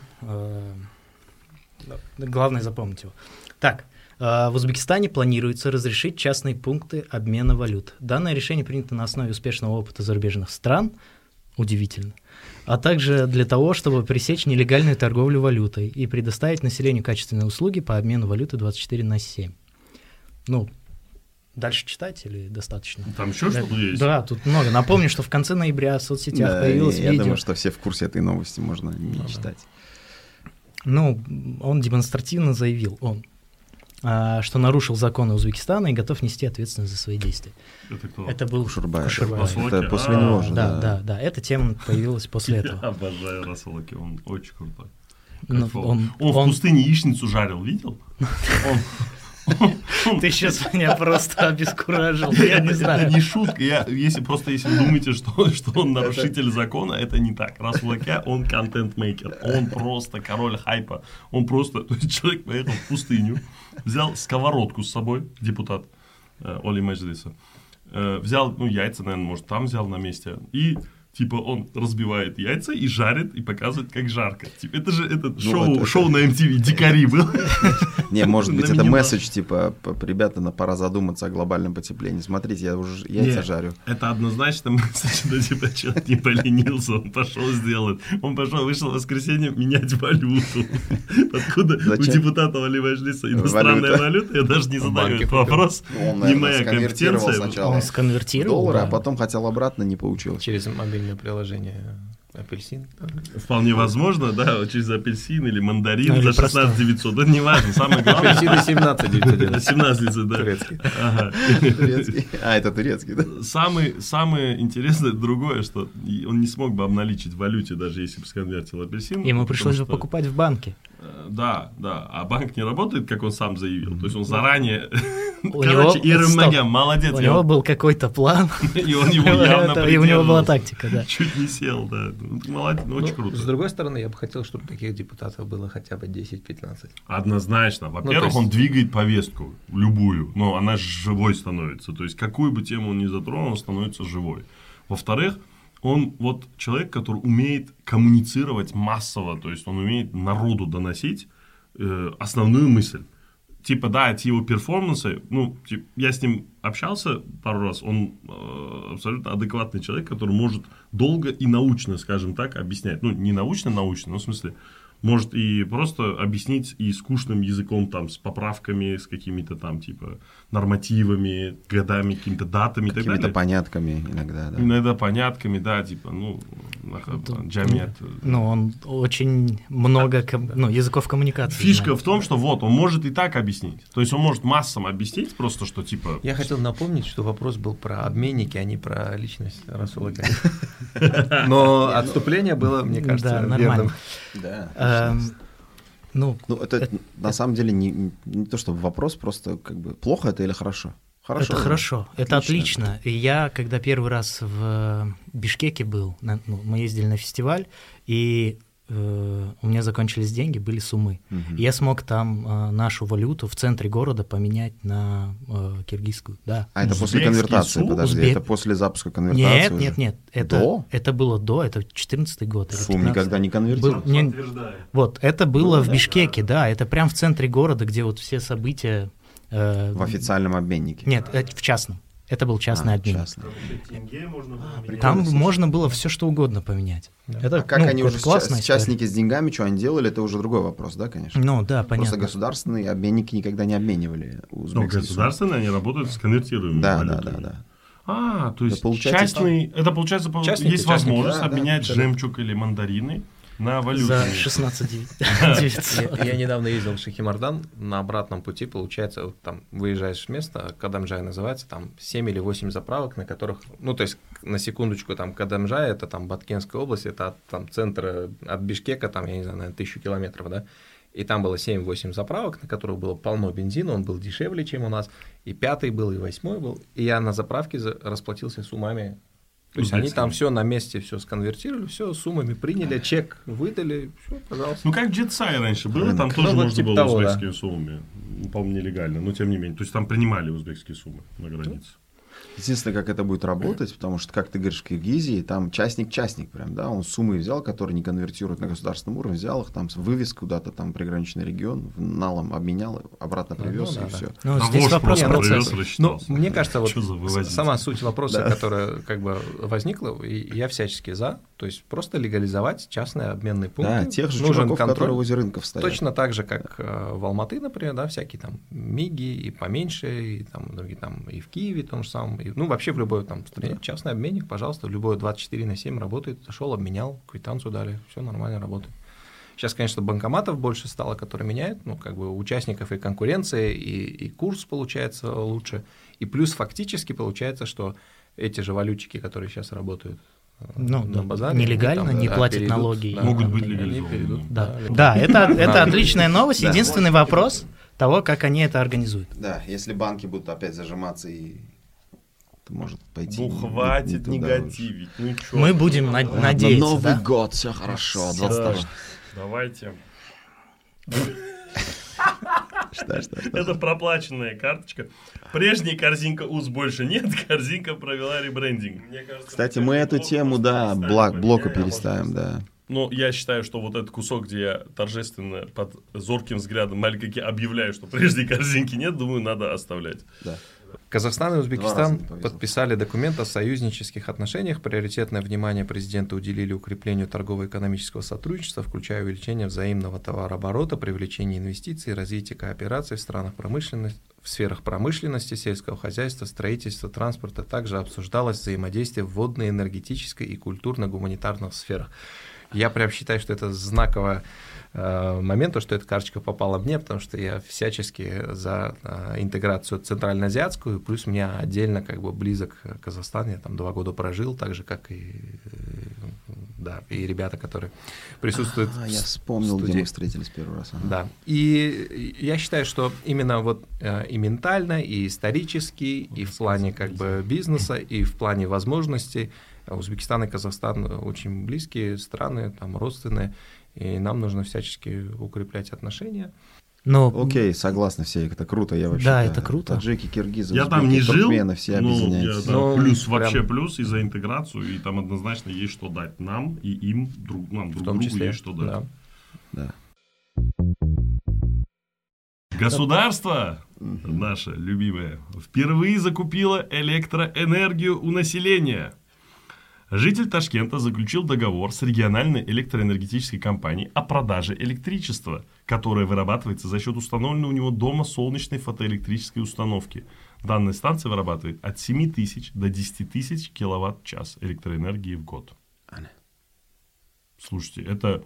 Главное запомнить его. Так, э, в Узбекистане планируется разрешить частные пункты обмена валют. Данное решение принято на основе успешного опыта зарубежных стран, удивительно, а также для того, чтобы пресечь нелегальную торговлю валютой и предоставить населению качественные услуги по обмену валюты 24 на 7. Ну, Дальше читать или достаточно? Там еще Да, что-то есть? Да, тут много. Напомню, что в конце ноября в соцсетях Да, появилось я видео. думаю, что все в курсе этой новости, можно не Ну да. Ну, он демонстративно заявил, он, а, что нарушил законы Узбекистана и готов нести ответственность за свои действия. Это кто? Это был Кушурбаев. Кушурбаев. Баслоки? Это после него же, Да, да. да, да. Эта тема появилась после [laughs] Я этого. обожаю Расолоки, он очень крутой. Ну, Кайфово. он- он, в он- пустыне яичницу жарил, видел? [laughs] Он- он- он- [laughs] Ты сейчас меня просто обескуражил, я не Это знаю. не шутка. Я, если просто если думаете, что, что он нарушитель закона, это не так. Раз Лакя, он контент-мейкер. Он просто король хайпа. Он просто... То есть человек поехал в пустыню, взял сковородку с собой, депутат э, Оли Меджлиса, э, взял, ну, яйца, наверное, может, там взял на месте, и Типа он разбивает яйца и жарит, и показывает, как жарко. Типа, это же это шоу, это- шоу на MTV «Дикари» было. [laughs] Не, может быть, это месседж, типа, ребята, на- пора задуматься о глобальном потеплении. Смотрите, я уже яйца жарю. Это однозначно [laughs] месседж, ну, типа, человек не поленился, он пошел сделать. Он пошел, вышел в воскресенье менять валюту. Откуда у Вали Вашлиса иностранная Валюта. я даже не задаю этот вопрос. Ну, Он, Не моя компетенция. сначала Он сконвертировал, доллары, да. а потом хотел обратно, не получилось. Через мобильное приложение апельсин. Вполне возможно, да, через апельсин или мандарин Ну, или за 16 900. Да не важно, самое главное. Апельсины 17 911. 17 900, да. Турецкий. Ага. Турецкий. А, это турецкий, да? Самый, самое интересное другое, что он не смог бы обналичить в валюте, даже если бы сконвертил апельсин. Ему пришлось бы покупать в банке. Э, Да, да. А банк не работает, как он сам заявил. То есть он заранее... У [laughs] Короче. Магян, молодец. У него был какой-то план, [laughs] И он его явно и у него была тактика, да. [laughs] Чуть не сел, да. Ну, Молодец, ну, очень Ну, круто. С другой стороны, я бы хотел, чтобы таких депутатов было хотя бы 10-15. Однозначно. Во-первых, он двигает повестку, любую, но она живой становится. То есть, какую бы тему он ни затронул, он становится живой. Во-вторых, он вот человек, который умеет коммуницировать массово, то есть он умеет народу доносить э, основную мысль. Типа, да, эти его перформансы, ну, тип- я с ним общался пару раз, он э, абсолютно адекватный человек, который может долго и научно, скажем так, объяснять. Ну, не научно-научно, но в смысле, может и просто объяснить и скучным языком, там, с поправками, с какими-то там, типа, нормативами, годами, какими-то датами и так Какими-то далее. понятками иногда, да. Иногда понятками, да, типа, ну, Тут- джамет. Ну, он очень много ком- ну, языков коммуникации. Фишка знает. в том, что вот, он может и так объяснить. То есть он может массам объяснить просто, что типа... Я хотел напомнить, что вопрос был про обменники, а не про личность Расула. [laughs] Но отступление было, мне кажется, Да, верным. нормально. Да. Эм, Ну, Ну, это на самом деле не, не- то, чтобы вопрос, просто как бы плохо это или хорошо? Хорошо. это же. хорошо, это Отлично. отлично. И я, когда первый раз в Бишкеке был, на- ну, мы ездили на фестиваль, и э, у меня закончились деньги, были суммы. И я смог там э, нашу валюту в центре города поменять на э, киргизскую, да. А это после конвертации, суд? подожди, Узбек- это после запуска конвертации Нет, уже? нет, нет, это, До? это было до, это 14 год. Фу, 15-й. никогда не конвертировал. Был- не- вот, это было в Бишкеке, да, это прям в центре города, где вот все события... э, В официальном обменнике. Нет, это в частном. Это был частный А, обмен. частный. Там Прикольно, можно было все что угодно поменять. Это, А как ну, они это уже, история. частники с деньгами, что они делали, это уже другой вопрос, да, конечно? Ну да, Просто понятно. государственные обменники никогда не обменивали Ну, государственные, они работают с конвертируемыми Да, да, валютами. да, да. А, то есть получается, частный, это получается, по- Частники, есть частники, возможность да, да, обменять да. жемчуг или мандарины на валюту. За 16 900. [laughs] Я, недавно ездил в Шахимардан, на обратном пути, получается, вот там выезжаешь с места, Кадамжай называется, там 7 или 8 заправок, на которых, ну, то есть, на секундочку, там Кадамжай, это там Баткенская область, это от там, центра, от Бишкека, там, я не знаю, наверное, тысячу километров, да, и там было 7-8 заправок, на которых было полно бензина, он был дешевле, чем у нас, и пятый был, и восьмой был, и я на заправке за- расплатился суммами то есть они там все на месте все сконвертировали, все суммами приняли, чек выдали, все, пожалуйста. Ну, как Джетсай раньше было, там тоже Ну, вот можно типа было того, да. узбекские суммы. Ну, По-моему, нелегально, но тем не менее. То есть там принимали узбекские суммы на границе. Единственное, как это будет работать, потому что, как ты говоришь, в Киргизии, там частник-частник прям, да, он суммы взял, которые не конвертируют на государственном уровне, взял их там, вывез куда-то там приграничный регион, в налом обменял, обратно привез Ну, да, и да. все. Ну, Да здесь вопрос Не, ну, Ну, мне кажется, вот сама суть вопроса, Да. которая как бы возникла, и я всячески за, то есть просто легализовать частные обменные пункты. Да, тех же Нужен чуваков, контроль. которые возле рынков стоят. Точно так же, как э, в Алматы, например, да, всякие там МИГи и поменьше, и там другие там и в Киеве том же самом, и, ну вообще в любой там стране частный обменник, пожалуйста, любой 24 на 7 работает, зашел, обменял, квитанцию дали, все нормально работает. Сейчас, конечно, банкоматов больше стало, которые меняют, ну, как бы участников и конкуренция, и, и курс получается лучше. И плюс фактически получается, что эти же валютчики, которые сейчас работают э, Ну, на да, базаре, нелегально, там, не да, платят перейдут, налоги. да, Могут там, быть они легализованы. перейдут, Да, легально. да, это, [laughs] это Да. отличная новость. Да. Единственный вопрос того, как они это организуют. Да, если банки будут опять зажиматься и то может пойти. Ну, не- не хватит негативить. Ну, чё Мы будем на- надеяться, На Новый да? год, все хорошо. Да. 22 Давайте. Что, что, что? Это проплаченная карточка. Прежней корзинка УЗ больше нет, [laughs] корзинка провела ребрендинг. Мне кажется, Кстати, мы эту тему, да, блок, блоку поменяем, а переставим, да. Но я считаю, что вот этот кусок, где я торжественно под зорким взглядом маленький объявляю, что прежней корзинки нет, думаю, надо оставлять. да. Казахстан и Узбекистан подписали документ о союзнических отношениях. Приоритетное внимание президента уделили укреплению торгово-экономического сотрудничества, включая увеличение взаимного товарооборота, привлечение инвестиций, развитие кооперации в странах промышленности, в сферах промышленности, сельского хозяйства, строительства, транспорта. Также обсуждалось взаимодействие в водной, энергетической и культурно-гуманитарных сферах. Я прям считаю, что это знаковое э, момент, то, что эта карточка попала мне, потому что я всячески за э, интеграцию центральноазиатскую, плюс мне отдельно как бы близок Казахстан, я там два года прожил, так же, как и, да, и ребята, которые присутствуют А, в я вспомнил, где студии. мы встретились первый раз. ага. Да. И я считаю, что именно вот э, и ментально, и исторически, и в плане как бы бизнеса, и в плане возможностей Узбекистан и Казахстан очень близкие страны, там родственные, и нам нужно всячески укреплять отношения. Но Окей, согласны все, это круто, я вообще. Да, это круто. Таджики, киргизы, Я там не узбеки, жил, все ну, я, да, Ну, плюс, прям- вообще плюс и за интеграцию, и там однозначно есть что дать нам и им, друг, нам, друг В том другу числе. есть что дать. да. Да. Государство наше любимое впервые закупило электроэнергию у населения. Житель Ташкента заключил договор с региональной электроэнергетической компанией о продаже электричества, которое вырабатывается за счет установленной у него дома солнечной фотоэлектрической установки. Данная станция вырабатывает от 7 тысяч до 10 тысяч киловатт-час электроэнергии в год. Слушайте, это,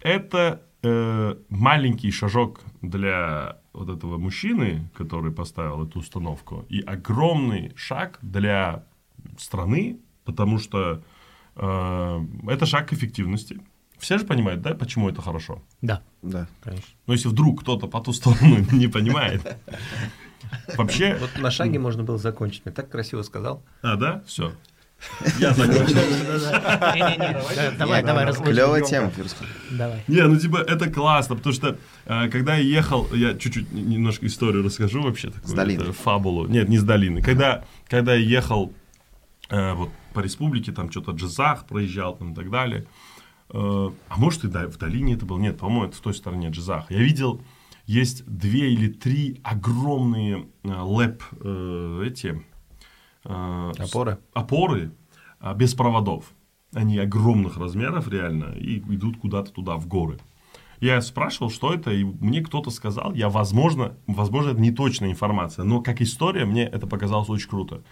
это э, маленький шажок для вот этого мужчины, который поставил эту установку, и огромный шаг для страны, потому что э, это шаг к эффективности. Все же понимают, да, почему это хорошо? да. Да. Конечно. Но если вдруг кто-то по ту сторону [laughs] не понимает, вообще... Вот на шаге можно было закончить. Мне так красиво сказал. А, да? Все. [laughs] Я закончил. Давай, давай. Клевая тема. Давай. Не, ну типа это классно, потому что э, когда я ехал, я чуть-чуть немножко историю расскажу вообще такую. С долины. фабулу. Нет, не с долины. Когда, когда я ехал э, вот по республике, там что-то Джизах проезжал там и так далее. э, а может и да, в долине это было? Нет, по-моему, это в той стороне Джизах. Я видел, есть две или три огромные э, лэп э, эти Опоры? опоры а, без проводов. Они огромных размеров реально и идут куда-то туда, в горы. Я спрашивал, что это, и мне кто-то сказал, я, возможно, возможно, это не точная информация, но как история мне это показалось очень круто.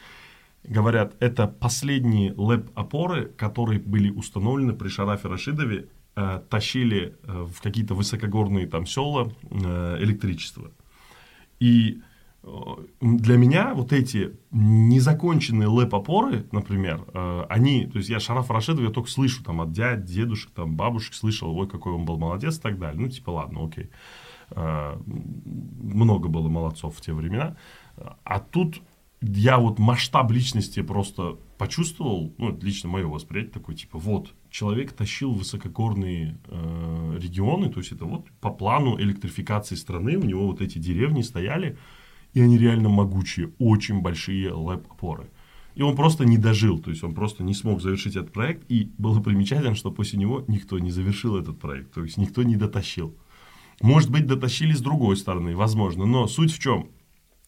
Говорят, это последние лэп-опоры, которые были установлены при Шарафе Рашидове, э, тащили э, в какие-то высокогорные там села э, электричество. И э, для меня вот эти незаконченные лэп-опоры, например, э, они, то есть я Шараф Рашидов, я только слышу там от дядь, дедушек, там бабушек слышал, ой, какой он был молодец и так далее. Ну, типа, ладно, окей. Э, Много было молодцов в те времена. А тут я вот масштаб личности просто почувствовал, ну, лично мое восприятие такое, типа, вот, человек тащил высокогорные э, регионы, то есть это вот по плану электрификации страны, у него вот эти деревни стояли, и они реально могучие, очень большие лэп-опоры. И он просто не дожил, то есть он просто не смог завершить этот проект, и было примечательно, что после него никто не завершил этот проект, то есть никто не дотащил. Может быть, дотащили с другой стороны, возможно, но суть в чем?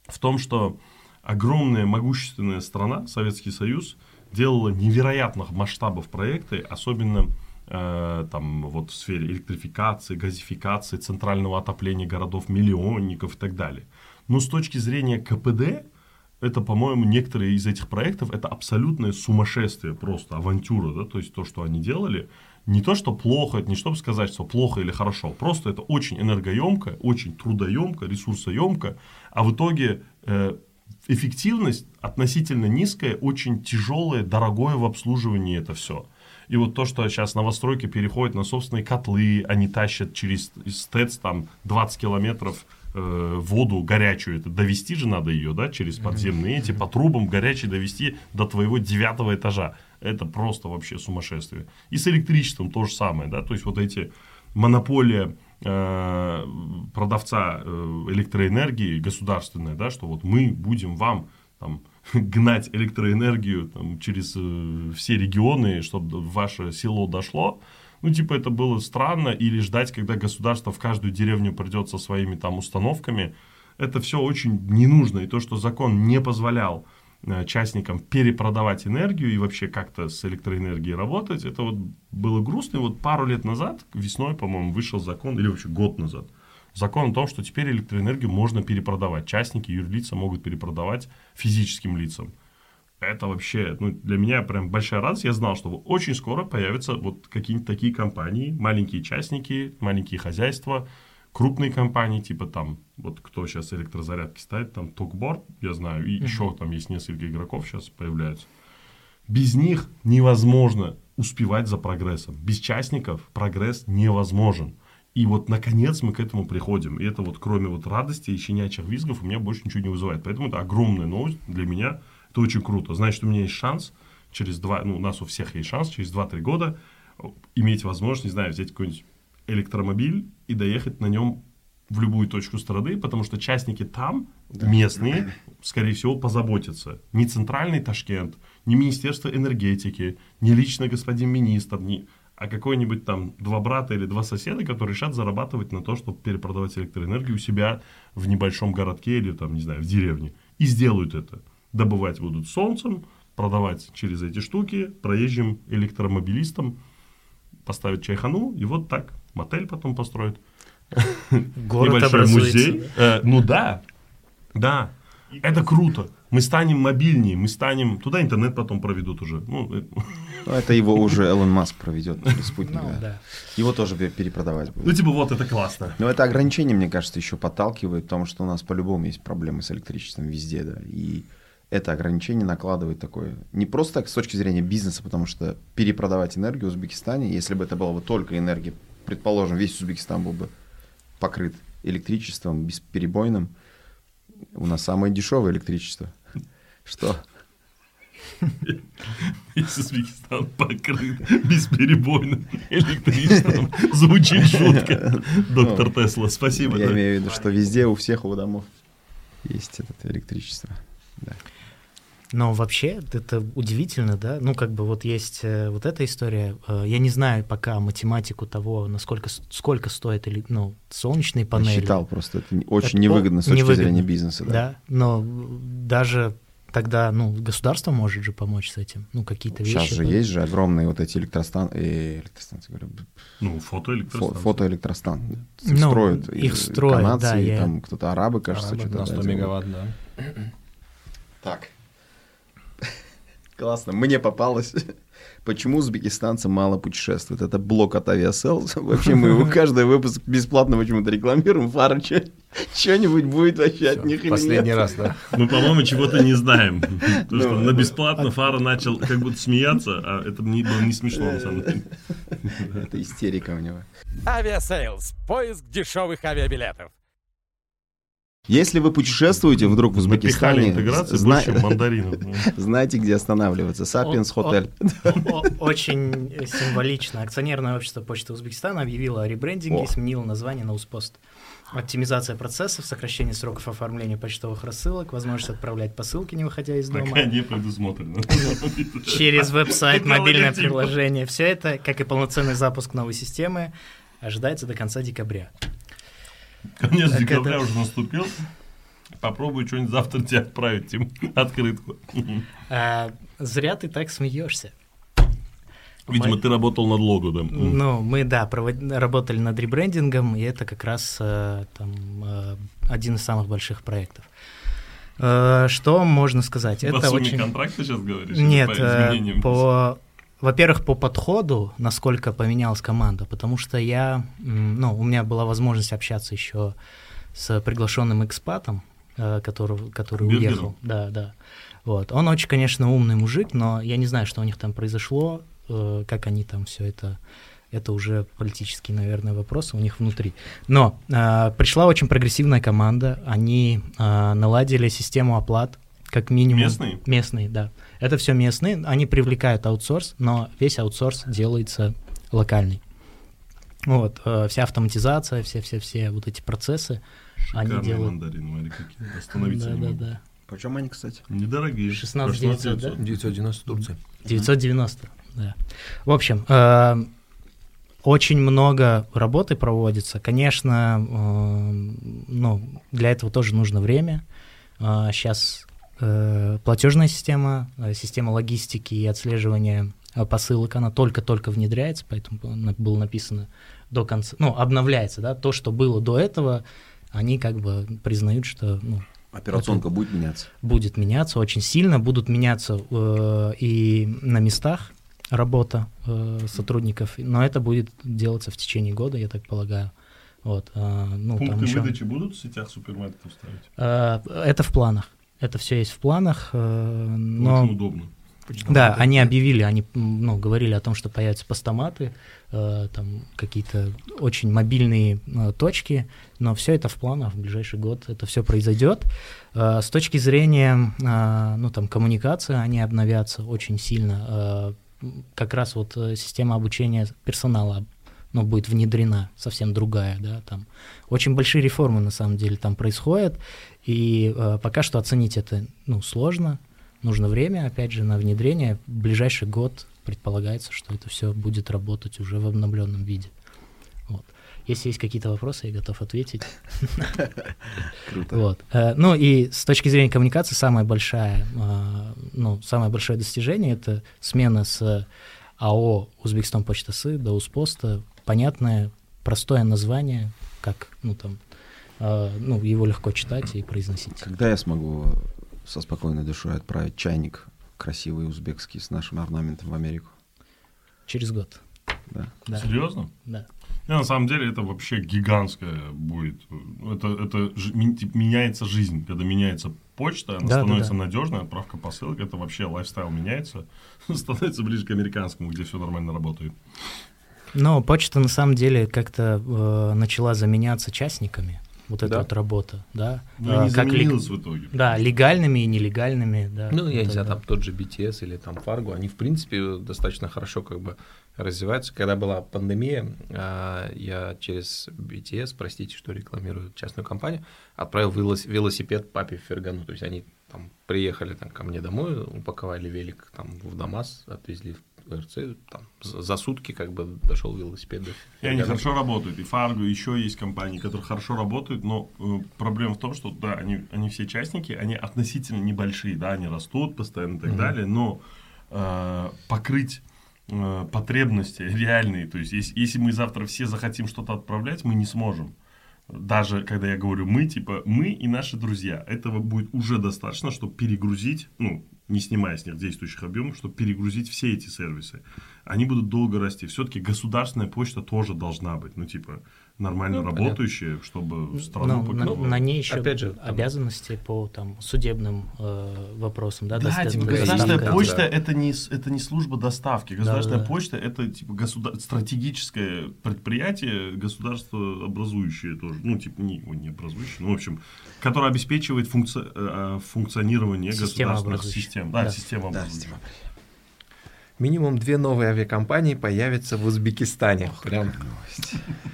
В том, что огромная могущественная страна, Советский Союз, делала невероятных масштабов проекты, особенно э, там вот в сфере электрификации, газификации, центрального отопления городов, миллионников и так далее. Но с точки зрения КПД, это, по-моему, некоторые из этих проектов, это абсолютное сумасшествие, просто авантюра, да, то есть то, что они делали, не то, что плохо, не чтобы сказать, что плохо или хорошо, просто это очень энергоемко, очень трудоемко, ресурсоемко, а в итоге э, эффективность относительно низкая, очень тяжелая, дорогое в обслуживании это все. И вот то, что сейчас новостройки переходят на собственные котлы, они тащат через СТЭЦ там 20 километров э, воду горячую, это довести же надо ее, да, через подземные эти, по трубам горячей довести до твоего девятого этажа. Это просто вообще сумасшествие. И с электричеством то же самое, да, то есть вот эти монополия продавца э, электроэнергии государственная, да, что вот мы будем вам там, [laughs] гнать электроэнергию там, через э, все регионы, чтобы ваше село дошло, ну, типа, это было странно, или ждать, когда государство в каждую деревню придет со своими там установками, это все очень не нужно. И то, что закон не позволял э, частникам перепродавать энергию и вообще как-то с электроэнергией работать, это вот было грустно. И вот пару лет назад, весной, по-моему, вышел закон, или вообще год назад, закон о том, что теперь электроэнергию можно перепродавать. Частники, юрлица могут перепродавать физическим лицам это вообще, ну, для меня прям большая радость. Я знал, что очень скоро появятся вот какие-нибудь такие компании, маленькие частники, маленькие хозяйства, крупные компании, типа там, вот кто сейчас электрозарядки ставит, там Токборд, я знаю, и mm-hmm. еще там есть несколько игроков сейчас появляются. Без них невозможно успевать за прогрессом. Без частников прогресс невозможен. И вот, наконец, мы к этому приходим. И это вот, кроме вот радости и щенячьих визгов, у меня больше ничего не вызывает. Поэтому это огромная новость для меня – это очень круто. Значит, у меня есть шанс через два, ну, у нас у всех есть шанс через 2-3 года иметь возможность, не знаю, взять какой-нибудь электромобиль и доехать на нем в любую точку страны, потому что частники там, да. местные, скорее всего, позаботятся. Не центральный Ташкент, не Министерство энергетики, не лично господин министр, не, а какой-нибудь там два брата или два соседа, которые решат зарабатывать на то, чтобы перепродавать электроэнергию у себя в небольшом городке или там, не знаю, в деревне. И сделают это добывать будут солнцем, продавать через эти штуки проезжим электромобилистам, поставить чайхану, и вот так мотель потом построят. [laughs] Город Небольшой музей. Э, ну да, да, это круто. Мы станем мобильнее, мы станем... Туда интернет потом проведут уже. Ну, э, ну это его уже Элон Маск проведет [laughs] через спутник. Ну, да. Его тоже перепродавать будут. Ну, типа, вот это классно. Но это ограничение, мне кажется, еще подталкивает, потому что у нас по-любому есть проблемы с электричеством везде, да. И это ограничение накладывает такое. Не просто так с точки зрения бизнеса, потому что перепродавать энергию в Узбекистане, если бы это была бы только энергия, предположим, весь Узбекистан был бы покрыт электричеством бесперебойным, у нас самое дешевое электричество. Что? Весь Узбекистан покрыт бесперебойным электричеством. Звучит шутка. Доктор Тесла, спасибо. Я имею в виду, что везде у всех у домов есть это электричество. Да. Но вообще это удивительно, да? Ну, как бы вот есть э, вот эта история. Э, я не знаю пока математику того, насколько сколько стоит или ну солнечные панели. Я считал просто это очень это невыгодно с точки невыгодно, зрения бизнеса, да. Да, но даже тогда, ну, государство может же помочь с этим, ну, какие-то вещи. Сейчас же да? есть же огромные вот эти электростан... э, электростанции, говорю, ну, фотоэлектростанции. фотоэлектростан. Их ну, строят. Их строят, канадцы, да. И, я... Там кто-то арабы, кажется, арабы, что-то. На 100 мегаватт, да. Так. Классно, мне попалось. [laughs] Почему узбекистанцы мало путешествуют? Это блок от авиасел. [laughs] Вообще мы его [laughs] каждый выпуск бесплатно почему-то рекламируем. Фара что-нибудь будет вообще от них Последний раз, да. Мы, по-моему, чего-то не знаем. Потому что на бесплатно Фара начал как будто смеяться, а это было не смешно на самом деле. Это истерика у него. Aviasales. Поиск дешевых авиабилетов. Если вы путешествуете вдруг в Узбекистане, зна... [laughs] знаете, где останавливаться. Sapiens Hotel. Очень символично. Акционерное общество Почты Узбекистана объявило о ребрендинге и сменило название на UzPost. Оптимизация процессов, сокращение сроков оформления почтовых рассылок, возможность отправлять посылки, не выходя из дома. Пока не предусмотрено. [laughs] Через веб-сайт, мобильное приложение. Все это, как и полноценный запуск новой системы, ожидается до конца декабря. Конец Так декабря это- уже наступил. Попробуй что-нибудь завтра тебе отправить, Тим, [laughs] открытку. А, зря ты так смеешься. Видимо, Мы- ты работал над лого, да? Ну, мы, да, провод- работали над ребрендингом, и это как раз э, там, э, один из самых больших проектов. Э, Что можно сказать? По Это сумме очень... контракта сейчас говоришь? Нет, по по... Во-первых, по подходу, насколько поменялась команда, потому что я, ну, у меня была возможность общаться еще с приглашенным экспатом, э, который, который уехал. Да, да. Вот. Он очень, конечно, умный мужик, но я не знаю, что у них там произошло, э, как они там все это. Это уже политический, наверное, вопрос у них внутри. Но э, пришла очень прогрессивная команда. Они э, наладили систему оплат, как минимум. Местные? Местные, да. Это все местные. Они привлекают аутсорс, но весь аутсорс делается локальный. Вот, э, вся автоматизация, все-все-все вот эти процессы, они Шикарные делают... мандарины, Марик, какие. Остановиться Да, да, да. Почем они, кстати? Недорогие. 16 900, да? 990 Турции. 990, да. В общем, э, очень много работы проводится. Конечно, э, ну, для этого тоже нужно время. Сейчас платежная система, э, система логистики и отслеживания э, посылок, она только-только внедряется, поэтому было написано до конца, ну, обновляется, да, то, что было до этого, они как бы признают, что ну, Операционка будет меняться? будет меняться очень сильно, будут меняться э, и на местах работа э, сотрудников, но это будет делаться в течение года, я так полагаю. Вот, э, ну, там Пункты еще- выдачи будут в сетях супермаркетов ставить? Э, это в планах. Это все есть в планах, э, но Очень удобно. да, они объявили, они ну, говорили о том, что появятся постаматы, э, там какие-то очень мобильные э, точки, но все это в планах в ближайший год, это все произойдет. Э, с точки зрения, э, ну там коммуникации, они обновятся очень сильно. Э, как раз вот э, система обучения персонала ну, будет внедрена совсем другая, да, там очень большие реформы на самом деле там происходят, и э, пока что оценить это, ну, сложно, нужно время, опять же, на внедрение. В ближайший год предполагается, что это все будет работать уже в обновленном виде. Вот. Если есть какие-то вопросы, я готов ответить. Круто. Вот. Э, Ну и с точки зрения коммуникации самое большое, э, ну, самое большое достижение это смена с АО Узбекистан Почта Сы до Успоста. Понятное, простое название, как, ну там, ну, его легко читать и произносить. Когда я смогу со спокойной душой отправить чайник красивый узбекский с нашим орнаментом в Америку? Через год. Да. Да. Серьезно? Да. Не, на самом деле это вообще гигантская будет. Это, это меняется жизнь. Когда меняется почта, она Да, да, становится да. надежной, отправка посылок, это вообще лайфстайл меняется, [laughs] становится ближе к американскому, где все нормально работает. Но почта на самом деле как-то э, начала заменяться частниками. Вот эта Да. вот работа, да. Ну, не как заменилось в итоге. Да, легальными и нелегальными, да. Ну, я не знаю, там тот же BTS или там Fargo, они, в принципе, достаточно хорошо как бы развиваются. Когда была пандемия, а, я через BTS, простите, что рекламирую частную компанию, отправил велос- велосипед папе в Фергану. То есть они там приехали там, ко мне домой, упаковали велик там в ДАМАС, отвезли в РЦ, там за сутки как бы дошел велосипед до И они хорошо работают. И Fargo, еще есть компании, которые хорошо работают, но э, проблема в том, что да, они, они все частники, они относительно небольшие, да, они растут постоянно и так Мгм. далее, но э, покрыть э, потребности реальные, то есть если, если мы завтра все захотим что-то отправлять, мы не сможем. Даже когда я говорю мы, типа мы и наши друзья, этого будет уже достаточно, чтобы перегрузить, ну, не снимая с них действующих объемов, чтобы перегрузить все эти сервисы. Они будут долго расти. Все-таки государственная почта тоже должна быть, ну, типа, нормально Ну, понятно. работающая, чтобы страну Ну, на, на ней еще Опять же, там- обязанности по там, судебным э, вопросам. Да, Да, доста- типа, да, государственная доставка. почта Да. это не, это не служба доставки. Государственная Да-да-да. почта это типа государ... стратегическое предприятие, государство образующее тоже. Ну, типа, не, не образующее, ну, в общем, которое обеспечивает функци- э, функционирование Система государственных систем. Да, Да. система Да, образующая. система. Минимум две новые авиакомпании появятся в Узбекистане. Прям.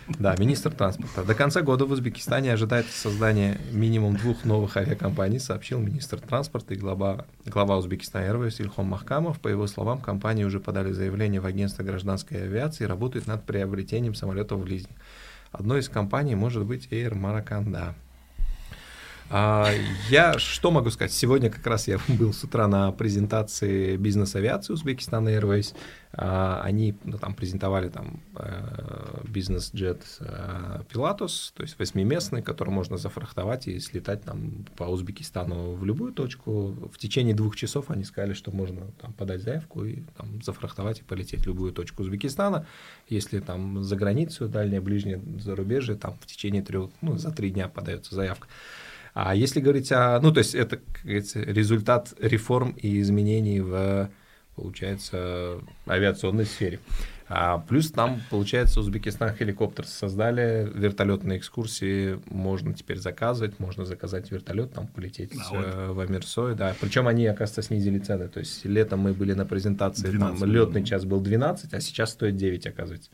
Да, министр транспорта. До конца года в Узбекистане ожидается создание минимум двух новых авиакомпаний, сообщил министр транспорта и глава, глава Узбекистана Airways Ильхом Махкамов. По его словам, компании уже подали заявление в агентство гражданской авиации и работают над приобретением самолетов в лизинг. Одной из компаний может быть Air Maracanda. А, я что могу сказать? Сегодня как раз я [laughs] был с утра на презентации бизнес-авиации Узбекистан Airways. А, они ну, там презентовали там э, бизнес-джет Pilatus, то есть восьмиместный, который можно зафрахтовать и слетать там по Узбекистану в любую точку. В течение двух часов они сказали, что можно там подать заявку и там зафрахтовать и полететь в любую точку Узбекистана. Если там за границу, дальнее, ближнее зарубежье, там в течение трех, ну, за три дня подается заявка. А если говорить о... Ну, то есть это, как говорится, результат реформ и изменений в, получается, авиационной сфере. А плюс там, получается, Узбекистан хеликоптер создали, вертолетные экскурсии можно теперь заказывать, можно заказать вертолет, там полететь Да, э, в Амирсой, да. Причем они, оказывается, снизили цены. То есть летом мы были на презентации, 12 там летный час был 12, а сейчас стоит 9, оказывается.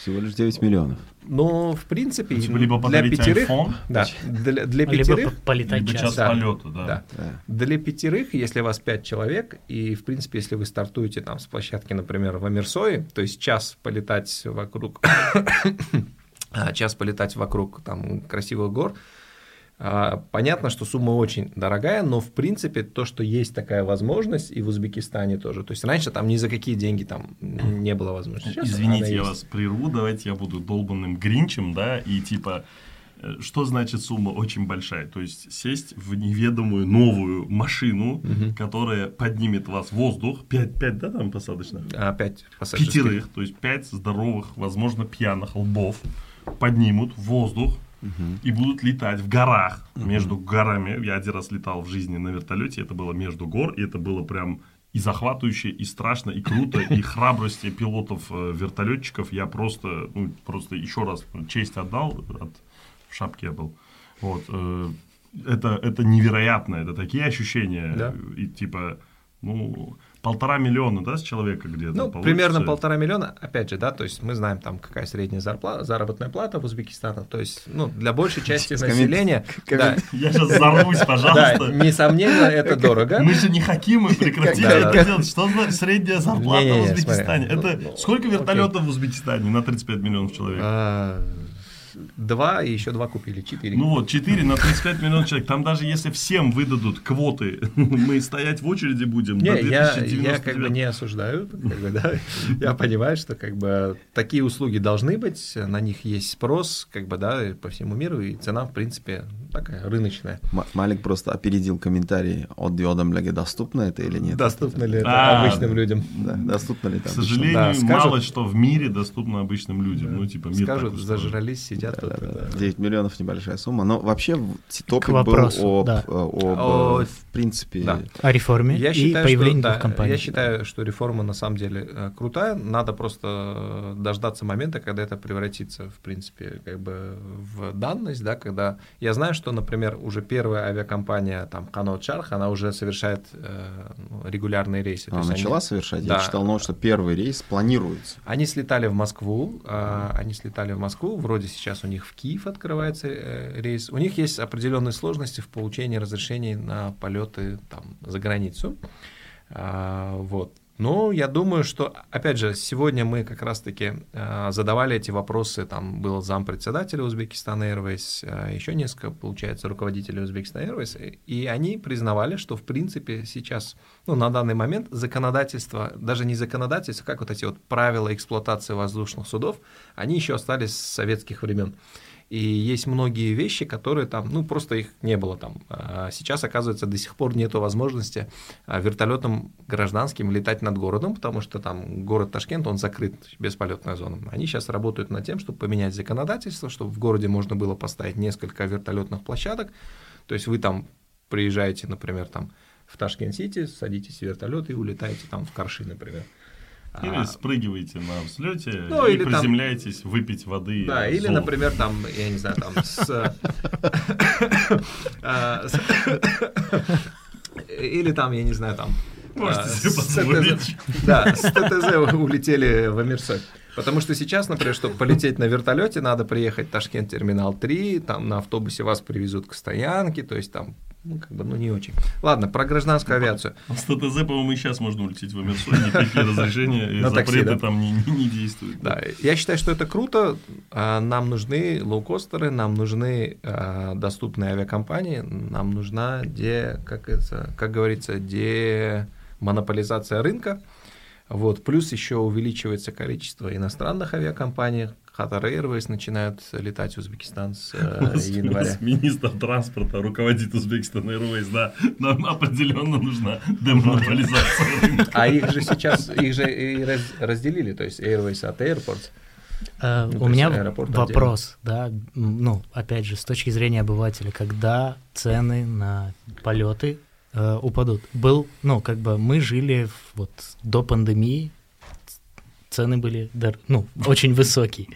Всего лишь 9 миллионов. Но, в принципе, Типа либо для пятерых... iPhone, Да, для, для Либо пятерых... по- полетать либо час. час Да. полета, да. Да. Да. Для пятерых, если вас пять человек, и, в принципе, если вы стартуете там с площадки, например, в Амирсое, то есть час полетать вокруг, [coughs] а, час полетать вокруг там красивых гор, понятно, что сумма очень дорогая, но, в принципе, то, что есть такая возможность, и в Узбекистане тоже. То есть раньше там ни за какие деньги там [clears throat] не было возможности. Сейчас Извините, я есть. вас прерву, давайте я буду долбанным гринчем, да, и типа, э, что значит сумма очень большая? То есть сесть в неведомую новую машину, которая поднимет вас в воздух, 5, 5 да, там посадочных? Опять пассажирских. Пятерых, то есть пять здоровых, возможно, пьяных лбов поднимут в воздух и будут летать в горах. Между горами. Я один раз летал в жизни на вертолете, это было между гор, и это было прям и захватывающе, и страшно, и круто, и [laughs] храбрости пилотов э, вертолетчиков я просто, ну, просто еще раз честь отдал, от, в шапке я был. Вот, э, это, это невероятно, это такие ощущения, Да. и типа, ну, полтора миллиона, да, с человека где-то Ну, получится? примерно полтора миллиона, опять же, да, то есть мы знаем там, какая средняя зарплата, заработная плата в Узбекистане, то есть, ну, для большей части [laughs] населения, да, Я сейчас взорвусь, [laughs] да, пожалуйста. несомненно, это дорого. Мы же не хакимы, прекратили Да, это да. делать. Что значит средняя зарплата в Узбекистане? Это Ну, ну, сколько окей. вертолетов в Узбекистане на 35 миллионов человек? Два, и еще два купили, четыре. Ну вот, 4 на 35 миллионов человек. Там даже если всем выдадут квоты, [laughs] мы стоять в очереди будем Не, до я, 2099. я как бы не осуждаю, как бы, да. [laughs] я понимаю, что как бы такие услуги должны быть, на них есть спрос, как бы, да, по всему миру, и цена, в принципе, такая рыночная. М- Малик просто опередил комментарий от Диодамляги, доступно это или нет. Доступно ли это А, обычным людям? Да, доступно ли К там? сожалению, мало что в мире доступно обычным людям. Ну, типа, мир Скажут, зажрались, сидят тут. да. 9 миллионов небольшая сумма. Но вообще топик был об, э, э, в принципе. О реформе и появлении двух компаний. я считаю, что реформа на самом деле э, крутая. Надо просто дождаться момента, когда это превратится, в принципе, как бы в данность, да, когда я знаю, что, например, уже первая авиакомпания, там, Канот Чарх, она уже совершает э, ну, регулярные рейсы. Она есть они- начала совершать. Да. Я читал новость, что первый рейс планируется. Они слетали в Москву, а, они слетали в Москву, вроде сейчас у них в Киев открывается э, рейс. У них есть определенные сложности в получении разрешений на полеты там за границу. А, Вот. Но я думаю, что, опять же, сегодня мы как раз-таки а, задавали эти вопросы, там был зампредседателя Узбекистан Airways, а, еще несколько, получается, руководителей Узбекистан Airways, и они признавали, что, в принципе, сейчас, ну, на данный момент законодательство, даже не законодательство, как вот эти вот правила эксплуатации воздушных судов, они еще остались с советских времен. И есть многие вещи, которые там, ну, просто их не было там. А сейчас, оказывается, до сих пор нет возможности а, вертолетом гражданским летать над городом, потому что там город Ташкент, он закрыт, бесполетная зона. Они сейчас работают над тем, чтобы поменять законодательство, чтобы в городе можно было поставить несколько вертолетных площадок. То есть вы там приезжаете, например, там в Ташкент-Сити, садитесь в вертолет и улетаете там в Карши, например. Или А, спрыгиваете на взлете Ну, и или там- приземляетесь выпить воды. Да, или, золота. например, там, я не знаю, там с... [laughs] а, Или там, я не знаю, там Можете а, себе Да, с ТТЗ улетели в Амирсой. Потому что сейчас, например, чтобы полететь на вертолете, надо приехать в Ташкент терминал 3, там на автобусе вас привезут к стоянке, то есть там ну, как бы, ну, не очень. Ладно, про гражданскую авиацию. С ТТЗ, по-моему, и сейчас можно улететь в Амирсой, никакие разрешения [laughs] и запреты там не действуют. Да, я считаю, что это круто. А, Нам нужны лоукостеры, нам нужны а, доступные авиакомпании, нам нужна, де, как, это, как говорится, демонополизация рынка. Вот. Плюс еще увеличивается количество иностранных авиакомпаний. Qatar Airways начинают летать в Узбекистан с э, [laughs] января. Министр транспорта руководит Узбекистан Airways, да, нам определенно нужна демонополизация рынка. А их же сейчас, их же и раз- разделили, то есть Airways от Airports. Э, Ну, У меня вопрос, да, м, ну, опять же, с точки зрения обывателя, когда цены на полеты э, упадут? Был, ну, как бы мы жили в- вот до пандемии, цены были, дор- ну, очень высокие,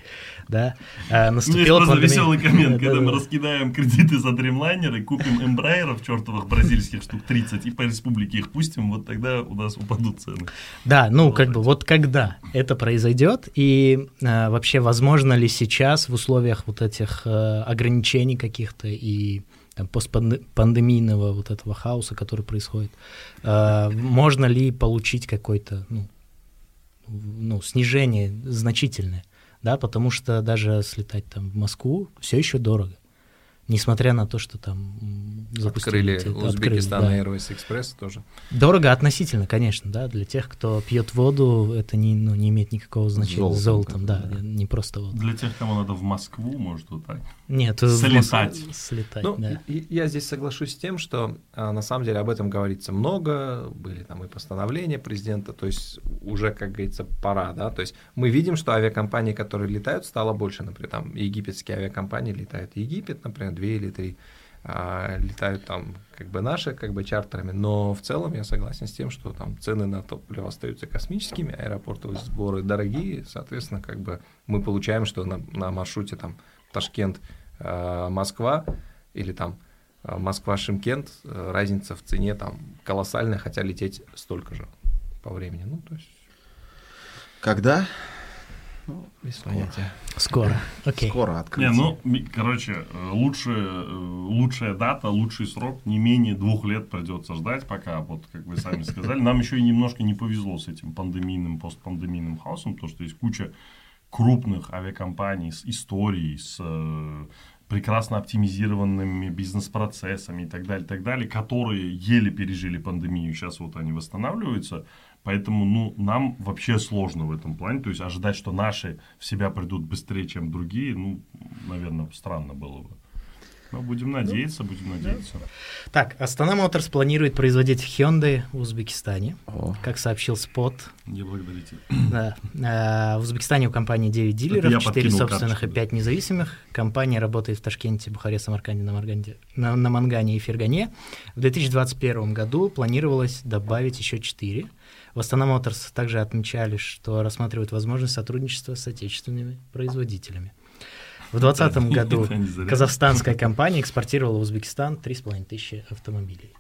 да. Есть Наступила просто пандемия. веселый коммент, когда мы раскидаем кредиты за дримлайнеры, купим эмбрайеров чертовых бразильских штук 30 и по республике их пустим, вот тогда у нас упадут цены. Да, ну как бы вот когда это произойдет и э, вообще возможно ли сейчас в условиях вот этих э, ограничений каких-то и там, постпандемийного вот этого хаоса, который происходит, э, можно ли получить какое-то ну, ну, снижение значительное, да, потому что даже слетать там в Москву все еще дорого. Несмотря на то, что там запустили Открыли Узбекистан открыли, да. Airways Express тоже. Дорого относительно, конечно, да. Для тех, кто пьет воду, это не, ну, не имеет никакого значения. Золотом Золотом, да, да. не просто вода. Для тех, кому надо в Москву, может, вот так. Нет, Слетать. Слетать, Ну, да. я здесь соглашусь с тем, что а, на самом деле об этом говорится много, были там и постановления президента, то есть уже, как говорится, пора, да, то есть мы видим, что авиакомпании, которые летают, стало больше, например, там египетские авиакомпании летают в Египет, например, две или три, а, летают там как бы наши, как бы чартерами, но в целом я согласен с тем, что там цены на топливо остаются космическими, аэропортовые сборы дорогие, соответственно, как бы мы получаем, что на, на маршруте там Ташкент, э, Москва или там э, Москва-Шимкент, э, разница в цене там колоссальная, хотя лететь столько же по времени. Ну, то есть Когда? Без понятия. Скоро. Окей. Скоро Не, открытие. ну, ми- короче, лучше, лучшая дата, лучший срок, не менее двух лет придется ждать, пока, вот, как вы сами сказали. Нам еще и немножко не повезло с этим пандемийным, постпандемийным хаосом, потому что есть куча крупных авиакомпаний с историей, с э, прекрасно оптимизированными бизнес-процессами и так далее, так далее, которые еле пережили пандемию, сейчас вот они восстанавливаются, поэтому, ну, нам вообще сложно в этом плане, то есть ожидать, что наши в себя придут быстрее, чем другие, ну, наверное, странно было бы. Но будем надеяться, будем надеяться. Так, Астана Моторс планирует производить Hyundai в Узбекистане. О, Как сообщил Спот, Не благодарите. Да. Э, В Узбекистане у компании 9 Это дилеров, я 4 подкинул собственных и карточку, 5 независимых. Компания работает в Ташкенте, Бухаре, Самарканде, на, Марганде, на, на Мангане и Фергане. В 2021 году планировалось добавить еще 4. В Астана Моторс также отмечали, что рассматривают возможность сотрудничества с отечественными производителями. В 2020 году казахстанская компания экспортировала в Узбекистан 3,5 тысячи автомобилей.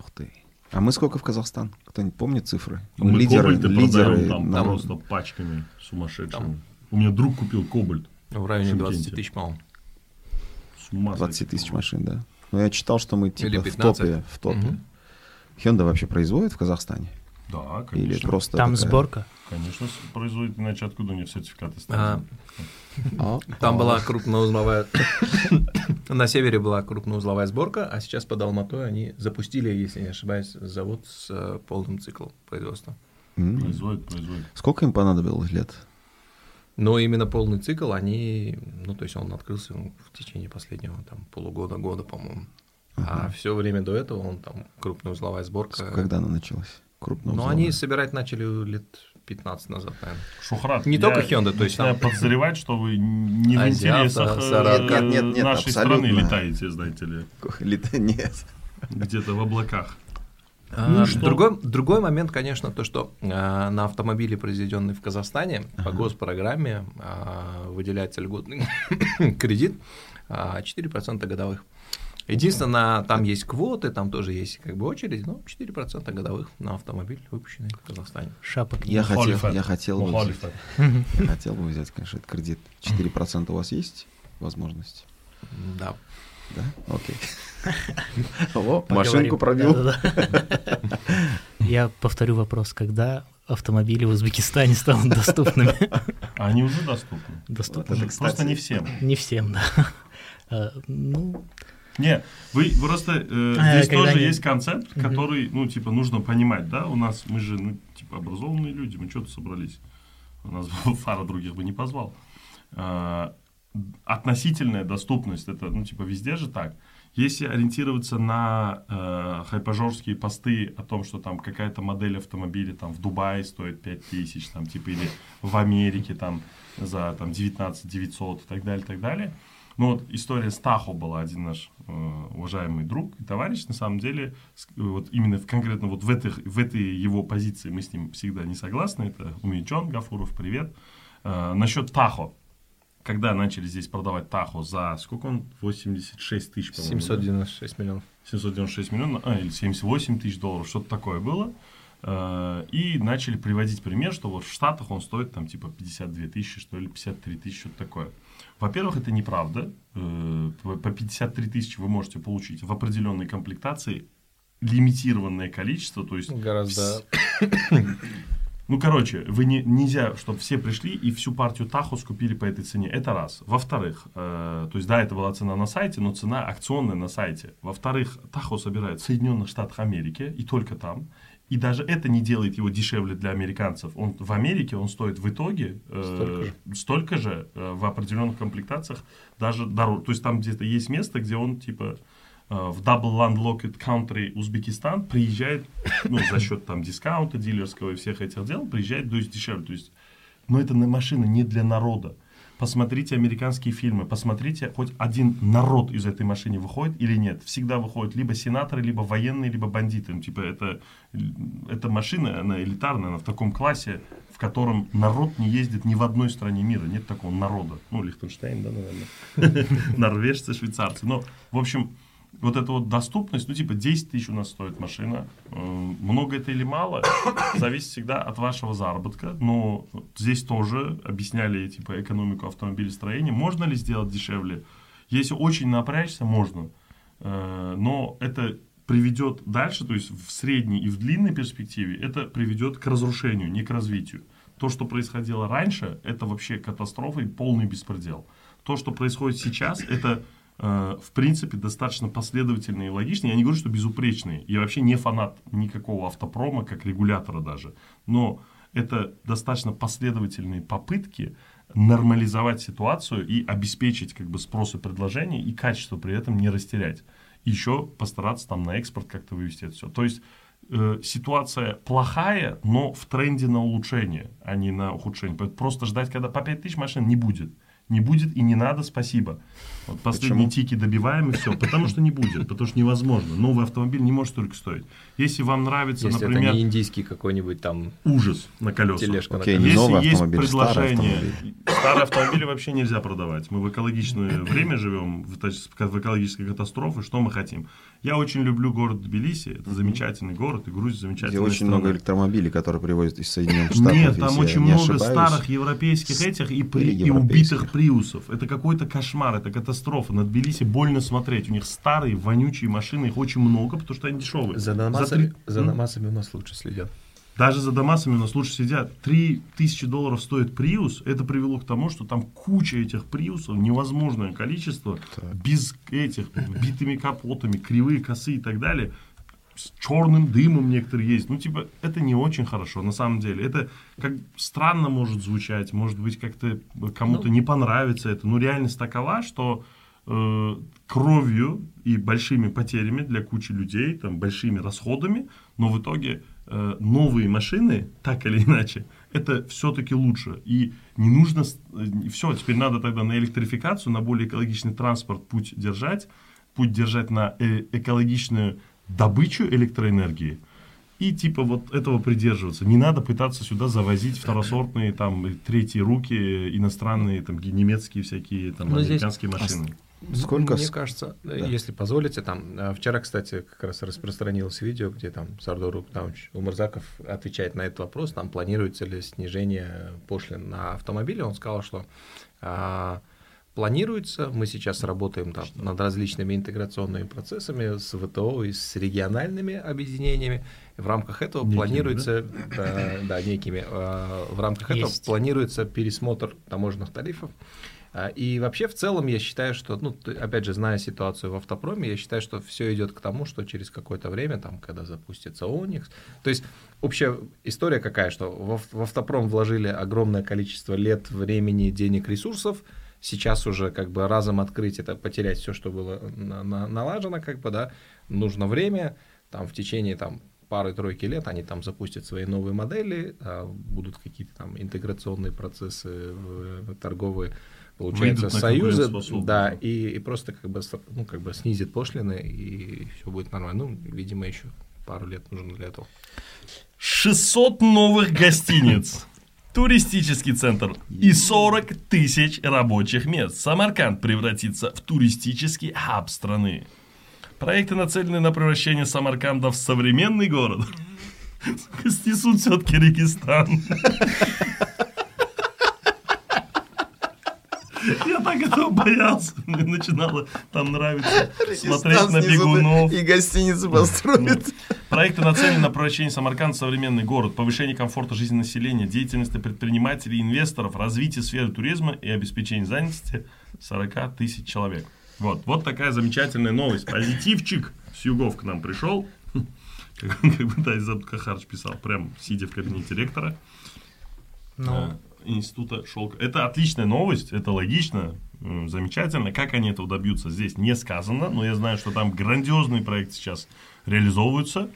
ух ты. А мы сколько в Казахстан? Кто-нибудь помнит цифры? Мы лидеры, кобальты лидеры продаем там нам- просто пачками сумасшедшими. Там. У меня друг купил кобальт. В районе Шымкенте. 20 тысяч, по-моему. С ума 20 сойти. тысяч машин, да. Но я читал, что мы типа в 15. топе. В топе. Мгм. Hyundai вообще производит в Казахстане? Да, Или конечно. просто Там такая- сборка. Конечно, производит, иначе откуда у них сертификаты А, ставят? А, Там а, была крупноузловая... [coughs] На севере была крупноузловая сборка, а сейчас под Алматой они запустили, если не ошибаюсь, завод с э, полным циклом производства. Производит, производит. Сколько им понадобилось лет? Но именно полный цикл они, ну, то есть он открылся ну, в течение последнего там полугода, года, по-моему. А все время до этого он там крупная узловая сборка. Когда она началась? Крупно Ну, они собирать начали лет 15 назад, наверное. Шухрат, Не я только Hyundai, то есть начинаю там- подозревать, что вы не в Азиата, интересах э. Нет, нет, нашей абсолютно. страны летаете, знаете ли, Лет- [laughs] Нет. где-то в облаках. А, Ну, что? другой, другой момент, конечно, то, что а, на автомобиле, произведенные в Казахстане, по госпрограмме а, выделяется льготный [coughs] кредит а, 4% годовых. Единственное, там есть квоты, там тоже есть как бы очередь, но 4% годовых на автомобиль выпущенный в Казахстане. Шапок. Я хотел, я хотел бы взять, я [laughs] хотел бы взять, конечно, этот кредит. 4% у вас есть возможность? Да. Да? Окей. [laughs] О, машинку пробил. Я повторю вопрос, когда автомобили в Узбекистане станут доступными? [laughs] Они уже доступны. Доступны? Просто не всем. Не всем, да. А, Ну, Не, вы просто э, А, здесь тоже они- есть концепт, который, ну, типа, нужно понимать, да, у нас, мы же, ну, типа, образованные люди, мы что-то собрались. У нас [laughs] фара других бы не позвал. А, относительная доступность, это, ну, типа, везде же так. Если ориентироваться на э, хайпажорские посты о том, что там какая-то модель автомобиля там в Дубае стоит 5000, там, типа, или в Америке там за там 19 900 и так далее, так далее. Ну вот история с Тахо была один наш э, уважаемый друг и товарищ, на самом деле, с- вот именно в, конкретно вот в, этих, в этой его позиции мы с ним всегда не согласны, это Умичон Гафуров, привет. Э, насчет Тахо, когда начали здесь продавать Тахо за, сколько он, 86 тысяч, по-моему, да? 796 миллионов. 796 миллионов, а, или 78 тысяч долларов, что-то такое было. Э, И начали приводить пример, что вот в Штатах он стоит там типа 52 тысячи, что ли, 53 тысячи, что-то такое. Во-первых, это неправда. Э, По по 53 тысячи вы можете получить в определенной комплектации лимитированное количество, то есть Гораздо... [coughs] ну, короче, вы не, нельзя, чтобы все пришли и всю партию Тахо скупили по этой цене. Это раз. Во-вторых, э, то есть, да, это была цена на сайте, но цена акционная на сайте. Во-вторых, Тахо собирают в Соединенных Штатах Америки и только там. И даже это не делает его дешевле для американцев. Он в Америке он стоит в итоге э, Столько же. столько же э, в определенных комплектациях даже дороже. То есть там где-то есть место, где он типа э, в Double Landlocked Country Узбекистан приезжает, ну, за счет там дискаунта дилерского и всех этих дел, приезжает то есть, дешевле. То есть, но это на машина не для народа. Посмотрите американские фильмы, посмотрите, хоть один народ из этой машины выходит или нет. Всегда выходят либо сенаторы, либо военные, либо бандиты. Ну, типа это, эта машина, она элитарная, она в таком классе, в котором народ не ездит ни в одной стране мира. Нет такого народа. Ну, Лихтенштейн, да, наверное. [laughs] Норвежцы, швейцарцы. Но, в общем, вот эта вот доступность, ну, типа, 10 тысяч у нас стоит машина. Э, Много это или мало, [coughs] зависит всегда от вашего заработка. Но здесь тоже объясняли, типа, экономику автомобилестроения. Можно ли сделать дешевле? Если очень напрячься, можно. Э, Но это приведет дальше, то есть в средней и в длинной перспективе, это приведет к разрушению, не к развитию. То, что происходило раньше, это вообще катастрофа и полный беспредел. То, что происходит сейчас, это в принципе достаточно последовательные и логичные. Я не говорю, что безупречные. Я вообще не фанат никакого автопрома, как регулятора даже. Но это достаточно последовательные попытки нормализовать ситуацию и обеспечить как бы спрос и предложение, и качество при этом не растерять. Еще постараться там на экспорт как-то вывести это все. То есть э, ситуация плохая, но в тренде на улучшение, а не на ухудшение. Просто ждать, когда по 5000 машин не будет. Не будет и не надо, спасибо. Вот последние Почему? тики добиваем и все. Потому что не будет, потому что невозможно. Новый автомобиль не может столько стоить. Если вам нравится, Если например, это не индийский какой-нибудь там ужас на колесах. тележка на Окей, колесах. не Если новый есть автомобиль, старый предложение, автомобиль. старые автомобили вообще нельзя продавать. Мы в экологичное время живем, в, в экологической катастрофе. Что мы хотим? Я очень люблю город Тбилиси. Это замечательный город, и Грузия Где замечательная очень страна. много электромобилей, которые привозят из Соединенных Штатов. Нет, там очень много ошибаюсь. старых европейских этих и, при- и европейских. убитых приусов. Это какой-то кошмар, это катастрофа. На Тбилиси больно смотреть. У них старые, вонючие машины, их очень много, потому что они дешевые. За три- Дамасами, за? Дамасами у нас лучше следят. Даже за Дамасами у нас лучше сидят. 3000 долларов стоит Приус. Это привело к тому, что там куча этих Приусов, невозможное количество, без этих, битыми капотами, кривые косы и так далее. С черным дымом некоторые есть. Ну, типа, это не очень хорошо, на самом деле. Это как странно может звучать, может быть, как-то кому-то не понравится это. Но реальность такова, что э, кровью и большими потерями для кучи людей, там, большими расходами, но в итоге э, новые машины, так или иначе, это все-таки лучше. И не нужно... Все, теперь надо тогда на электрификацию, на более экологичный транспорт путь держать, путь держать на э- экологичную добычу электроэнергии, и типа вот этого придерживаться. Не надо пытаться сюда завозить второсортные там третьи руки, иностранные там немецкие всякие там здесь американские машины. Сколько Мне кажется, э, Да. если позволите, там э, вчера, кстати, как раз распространилось видео, где там Сардор Рукнауч Умарзаков отвечает на этот вопрос, там планируется ли снижение пошлин на автомобили. Он сказал, что а, планируется, мы сейчас работаем там над различными интеграционными процессами с ВТО и с региональными объединениями. В рамках этого Некими, планируется, да, да, некими, а, в рамках этого Есть. планируется пересмотр таможенных тарифов. А, И вообще в целом я считаю, что, ну, опять же, зная ситуацию в автопроме, я считаю, что все идет к тому, что через какое-то время, там, когда запустится Оникс, то есть общая история какая, что в, ав- в автопром вложили огромное количество лет, времени, денег, ресурсов, сейчас уже как бы разом открыть это, потерять все, что было на- на- налажено, как бы, да, нужно время, там, в течение, там, пары-тройки лет они там запустят свои новые модели, а, будут какие-то там интеграционные процессы в- торговые, получается, Выйдут конкурентоспособность. да, и, и просто как бы, ну, как бы снизит пошлины, и все будет нормально. Ну, видимо, еще пару лет нужно для этого. 600 новых гостиниц, [laughs] туристический центр и 40 тысяч рабочих мест. Самарканд превратится в туристический хаб страны. Проекты нацелены на превращение Самарканда в современный город. [laughs] Снесут все-таки Регистан. [laughs] Я так этого боялся. Мне начинало там нравиться смотреть на бегунов. И гостиницу построят. Проекты нацелены на превращение Самарканда в современный город, повышение комфорта жизни населения, деятельности предпринимателей и инвесторов, развитие сферы туризма и обеспечение занятости 40 тысяч человек. Вот, вот такая замечательная новость. Позитивчик с югов к нам пришел. Как, [laughs] как бы Тай Кахарч писал, прям сидя в кабинете ректора Ну, э, института шелка. Это отличная новость, это логично, замечательно. Как они этого добьются, здесь не сказано, но я знаю, что там грандиозные проекты сейчас реализовываются.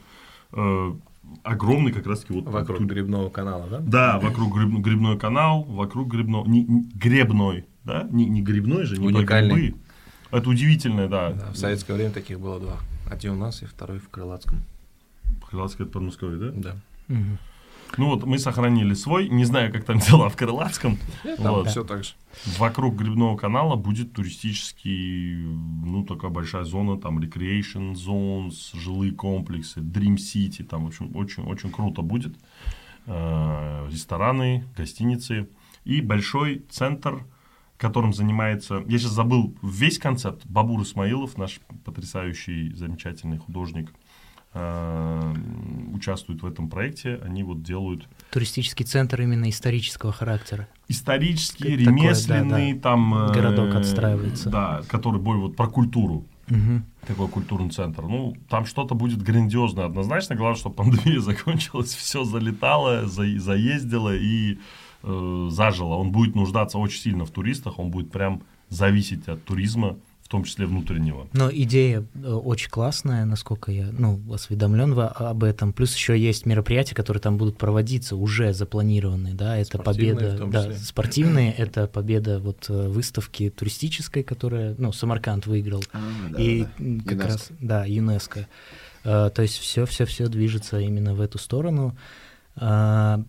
Э, огромный как раз таки вот Вокруг тут- грибного канала, да? Да, вокруг гриб- грибной канал, вокруг грибного, не, не- гребной, да, не, не грибной же, не Уникальный. грибы. Это удивительное, да. Да, в советское время таких было два. Один у нас и второй в Крылатском. Крылатское это Подмосковье, да? Да. мгм. Ну вот мы сохранили свой, не знаю, как там дела в Крылатском. Там Вот. все так же. Вокруг грибного канала будет туристический, ну, такая большая зона, там, recreation zones, жилые комплексы, Dream City, там, в общем, очень-очень круто будет. Э, Рестораны, гостиницы и большой центр, которым занимается, я сейчас забыл весь концепт, Бабур Исмаилов, наш потрясающий, замечательный художник, э, участвует в этом проекте, они вот делают туристический центр именно исторического характера. исторический, такое, ремесленный, да, да. там... э, Городок отстраивается. Да, который более вот про культуру, Мгм. такой культурный центр. Ну, там что-то будет грандиозное однозначно. Главное, чтобы пандемия [laughs] закончилась, все залетало, за- заездило и э, зажило. Он будет нуждаться очень сильно в туристах, он будет прям зависеть от туризма, в том числе внутреннего. Но идея э, очень классная, насколько я ну, осведомлен во- об этом. Плюс еще есть мероприятия, которые там будут проводиться, уже запланированные. Да? Это Спортивные в победа, да, спортивные, [clears throat] это победа вот э, выставки туристической, которая, ну, Самарканд выиграл. А, и да-да-да. м, как ЮНЕСКО. раз, да, ЮНЕСКО. Э, то есть все, все, все движется именно в эту сторону. А,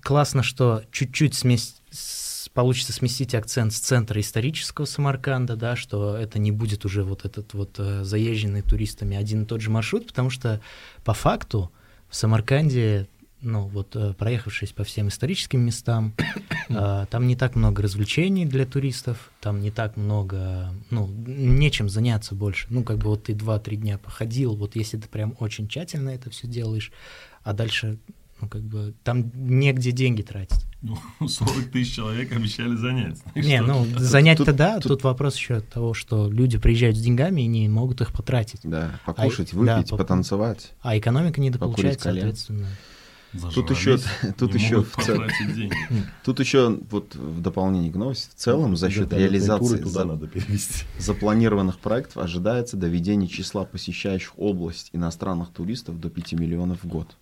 классно, что чуть-чуть смесь- получится сместить акцент с центра исторического Самарканда, да, что это не будет уже вот этот вот э, заезженный туристами один и тот же маршрут, потому что по факту в Самарканде ну, вот э, проехавшись по всем историческим местам, [coughs] э, там не так много развлечений для туристов, там не так много, ну, нечем заняться больше. Ну, как бы вот ты два-три дня походил, вот если ты прям очень тщательно это все делаешь, а дальше, ну, как бы, там негде деньги тратить. Ну, [laughs] 40 тысяч человек обещали занять. Не, что- ну, [laughs] занять-то да, тут- тут вопрос еще того, что люди приезжают с деньгами и не могут их потратить. Да, покушать, А, выпить, да, по- потанцевать. А экономика недополучает, Покурить кальян. соответственно. Тут еще- тут не еще в деньги. Тут еще вот в дополнение к новости, в целом за счет реализации туда за- надо перевести. запланированных проектов ожидается доведение числа посещающих область иностранных туристов до 5 миллионов в год.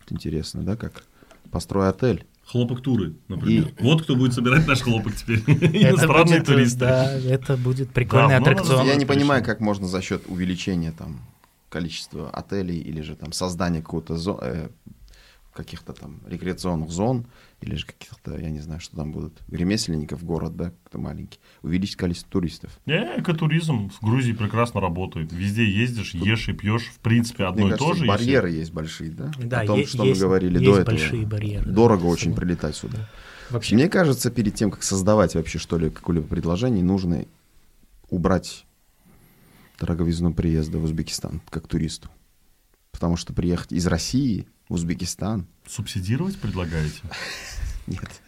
Вот интересно, да, как? Построй отель. Хлопок туры, например. Вот кто будет собирать наш хлопок теперь. [laughs] Это Иностранные будет, э, туристы. Да, это будет прикольный аттракцион. Я не понимаю, как можно за счет увеличения там количества отелей или же там создания какого-то зо- э, каких-то там рекреационных зон или же каких-то, я не знаю, что там будут, ремесленников город, да, кто маленький, увеличить количество туристов. Не, экотуризм в Грузии прекрасно работает. Везде ездишь, ешь и пьешь, в принципе, одно Мне и то кажется, же. барьеры есть большие, да? Да, О том, е- что есть- мы говорили есть до этого. большие барьеры, да, Дорого с очень собой. прилетать сюда. Вообще, Мне кажется, перед тем, как создавать вообще что-либо, какое-либо предложение, нужно убрать дороговизну приезда в Узбекистан как туристу. Потому что приехать из России Узбекистан Субсидировать предлагаете? нет.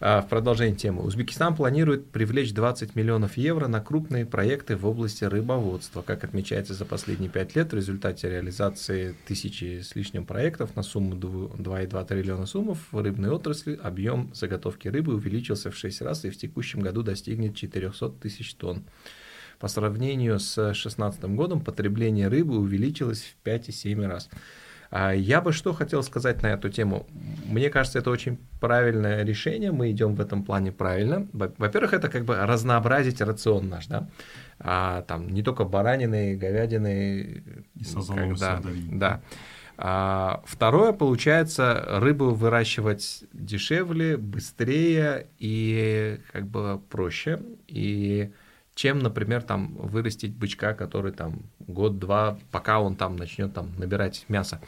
А, В продолжение темы. Узбекистан планирует привлечь 20 миллионов евро на крупные проекты в области рыбоводства. Как отмечается за последние пять лет, в результате реализации тысячи с лишним проектов на сумму дву- 2,2 триллиона суммов в рыбной отрасли объем заготовки рыбы увеличился в 6 раз и в текущем году достигнет 400 тысяч тонн. По сравнению с 2016 годом потребление рыбы увеличилось в 5,7 раз. А Я бы что хотел сказать на эту тему. Мне кажется, это очень правильное решение. Мы идем в этом плане правильно. Во- Во-первых, это как бы разнообразить рацион наш, да. А, там не только баранины, говядины. И сазоновый когда-. Да. А, второе, получается, рыбу выращивать дешевле, быстрее и как бы проще. И чем, например, там вырастить бычка, который там год-два, пока он там начнет там набирать мясо.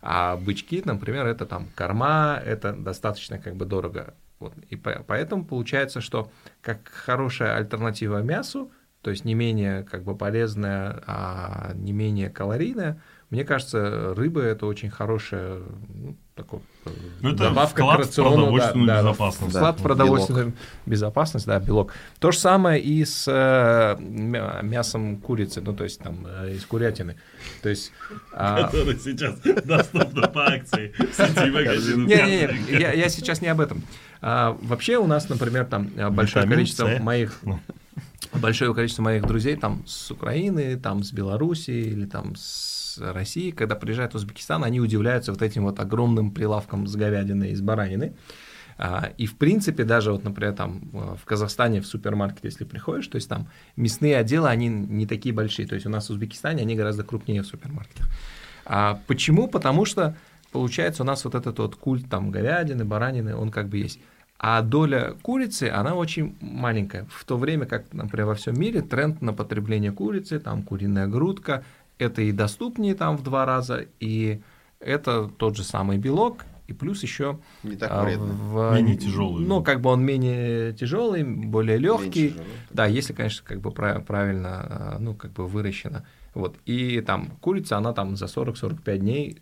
А бычки, например, это там корма, это достаточно как бы дорого. Вот. И по- поэтому получается, что как хорошая альтернатива мясу, то есть не менее как бы полезная, а не менее калорийная, мне кажется, рыба это очень хорошая ну, такой, э, Ну, это добавка вклад к в рациону. продовольственную да, да, безопасность. В Да, продовольственную безопасность, да, белок. То же самое и с э, мя- мясом курицы, ну, то есть там э, из курятины. То есть... а, [laughs] Который сейчас доступно по акции в сети [laughs] магазинов. не-не-не, я, я сейчас не об этом. А, вообще у нас, например, там э, большое Витамин количество С. моих Ну. большое количество моих друзей там с Украины, там с Белоруссии или там с России, когда приезжают в Узбекистан, они удивляются вот этим вот огромным прилавком с говядиной и с бараниной. А, И в принципе даже вот, например, там э, в Казахстане в супермаркет, если приходишь, то есть там мясные отделы, они не такие большие. То есть у нас в Узбекистане они гораздо крупнее в супермаркетах. А почему? Потому что получается у нас вот этот вот культ там говядины, баранины, он как бы есть. А доля курицы, она очень маленькая. В то время как, например, во всем мире тренд на потребление курицы, там куриная грудка, это и доступнее там в два раза, и это тот же самый белок, и плюс еще Не так а, вредно. в- Менее тяжелый. Ну, как бы он менее тяжелый, более легкий. Да, если, конечно, как бы прав- правильно, а, ну, как бы выращено. Вот. И там курица, она там за 40-45 дней,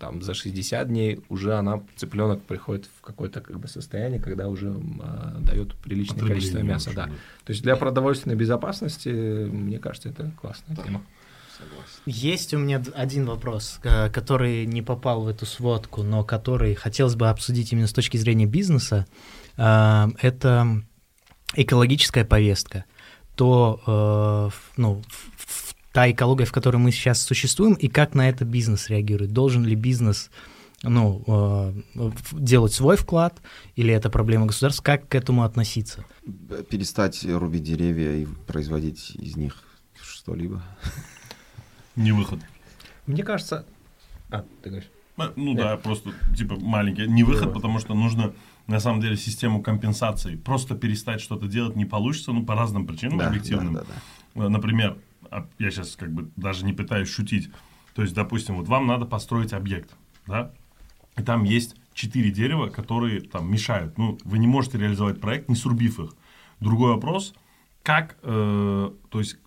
там за 60 дней уже она, цыпленок приходит в какое-то как бы состояние, когда уже а, дает приличное количество мяса. очень, Да. да. То есть для продовольственной безопасности, мне кажется, это классная тема. Есть у меня один вопрос, э, который не попал в эту сводку, но который хотелось бы обсудить именно с точки зрения бизнеса. Э, Это экологическая повестка. То, э, ну, та экология, в которой мы сейчас существуем, и как на это бизнес реагирует. Должен ли бизнес ну, э, делать свой вклад, или это проблема государства, как к этому относиться? Перестать рубить деревья и производить из них что-либо. Не выход. Мне кажется... А, ты говоришь? А, Ну да, просто типа маленький. Не выход, потому что нужно на самом деле систему компенсации. Просто перестать что-то делать не получится, ну по разным причинам Да, объективным. да, да, да. Э, Например, а, я сейчас как бы даже не пытаюсь шутить. То есть, допустим, вот вам надо построить объект, да, и там есть четыре дерева, которые там мешают. Ну, вы не можете реализовать проект, не срубив их. Другой вопрос, как, э, то есть,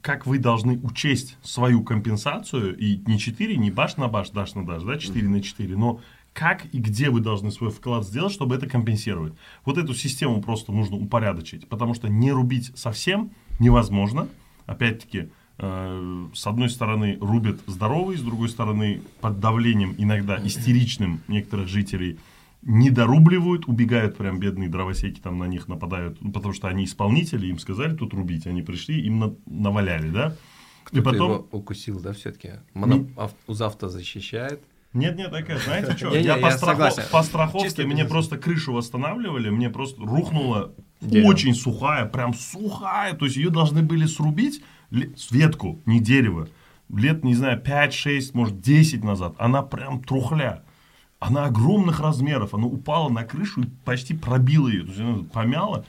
как вы должны учесть свою компенсацию, и не 4, не баш на баш, даш на даш, да, 4 на 4, но как и где вы должны свой вклад сделать, чтобы это компенсировать. Вот эту систему просто нужно упорядочить, потому что не рубить совсем невозможно. Опять-таки, э, с одной стороны рубят здоровые, с другой стороны под давлением иногда истеричным некоторых жителей не дорубливают, убегают прям бедные дровосеки, там на них нападают, ну, потому что они исполнители, им сказали тут рубить, они пришли, им на- наваляли, да? И Кто-то потом... его укусил, да, все-таки? Узавто защищает. Нет, нет, такая, знаете что? Я, я по, страхо- согласен. по страховке Чисто мне бизнес. просто крышу восстанавливали, мне просто рухнула Дерево. очень сухая, прям сухая, то есть ее должны были срубить ветку, не дерево. лет, не знаю, 5, 6, может, 10 назад, она прям трухля. Она огромных размеров, она упала на крышу и почти пробила ее, то есть она помяла.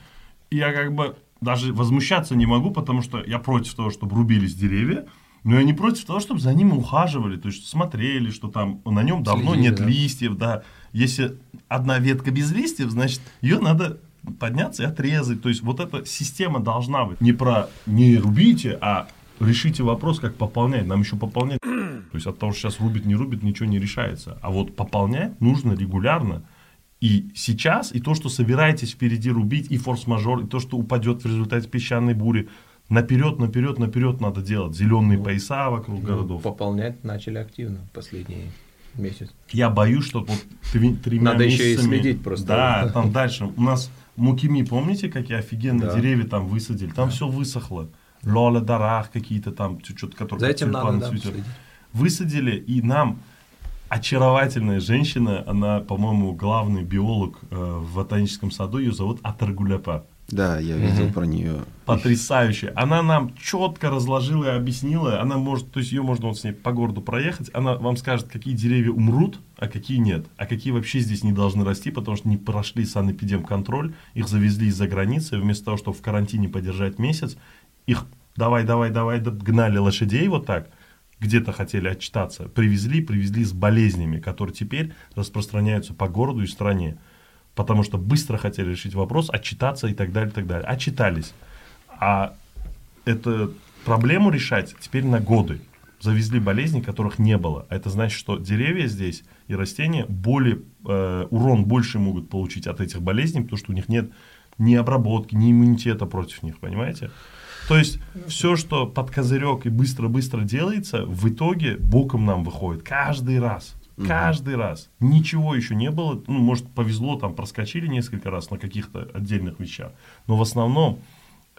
И я как бы даже возмущаться не могу, потому что я против того, чтобы рубились деревья, но я не против того, чтобы за ними ухаживали, то есть смотрели, что там на нем давно Следили, нет да. листьев, да. Если одна ветка без листьев, значит, ее надо подняться и отрезать. То есть вот эта система должна быть не про не рубите, а решите вопрос, как пополнять. Нам еще пополнять. То есть от того, что сейчас рубит, не рубит, ничего не решается. А вот пополнять нужно регулярно. И сейчас, и то, что собираетесь впереди рубить, и форс-мажор, и то, что упадет в результате песчаной бури, наперед, наперед, наперед надо делать. Зеленые пояса вокруг городов. Ну, Пополнять начали активно последний месяц. Я боюсь, что вот три- тремя Надо еще и месяцами- следить просто. Да, там дальше. У нас Мукими, помните, какие офигенные Да. деревья там высадили? Там все высохло. Лола дарах какие-то там, что-то, которые За этим надо да, следить. Высадили, и нам очаровательная женщина, она, по-моему, главный биолог э, в ботаническом саду, ее зовут Атаргуляпа. Да, я видел про нее. Потрясающе. Она нам четко разложила и объяснила. Она может, то есть ее можно вот с ней по городу проехать. Она вам скажет, какие деревья умрут, а какие нет. А какие вообще здесь не должны расти, потому что не прошли санэпидемконтроль. Их завезли из-за границы. Вместо того, чтобы в карантине подержать месяц, их давай, давай, давай, да, гнали лошадей вот так. Где-то хотели отчитаться. Привезли, привезли с болезнями, которые теперь распространяются по городу и стране потому что быстро хотели решить вопрос, отчитаться и так далее, и так далее. Отчитались. А эту проблему решать теперь на годы. Завезли болезни, которых не было. А это значит, что деревья здесь и растения более, э, урон больше могут получить от этих болезней, потому что у них нет ни обработки, ни иммунитета против них, понимаете? То есть все, что под козырек и быстро-быстро делается, в итоге боком нам выходит каждый раз. Каждый раз. Ничего еще не было. Ну, может, повезло, там проскочили несколько раз на каких-то отдельных вещах. Но в основном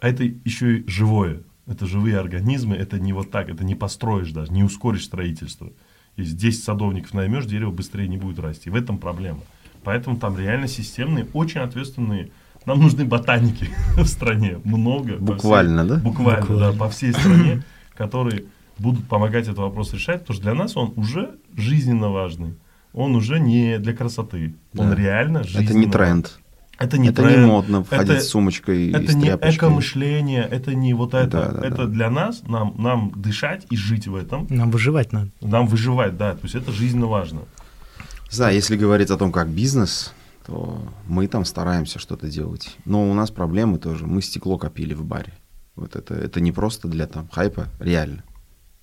это еще и живое. Это живые организмы, это не вот так, это не построишь даже, не ускоришь строительство. Если 10 садовников наймешь, дерево быстрее не будет расти. В этом проблема. Поэтому там реально системные, очень ответственные. Нам нужны ботаники [laughs] в стране. Много. Буквально, всей- да? Буквально, Буквально. да, по всей стране, которые будут помогать этот вопрос решать, потому что для нас он уже жизненно важный. Он уже не для красоты. Он Да. реально жизненно Это не тренд. Это не это тренд. не модно входить Это- с сумочкой и это с не эко-мышление, это не вот это. Да, да, это да. для нас, нам, нам дышать и жить в этом, Нам выживать надо. нам выживать, да, то есть это жизненно важно. Да, если говорить о том, как бизнес, то мы там стараемся что-то делать. Но у нас проблемы тоже. Мы стекло копили в баре. Вот это, это не просто для там хайпа, реально.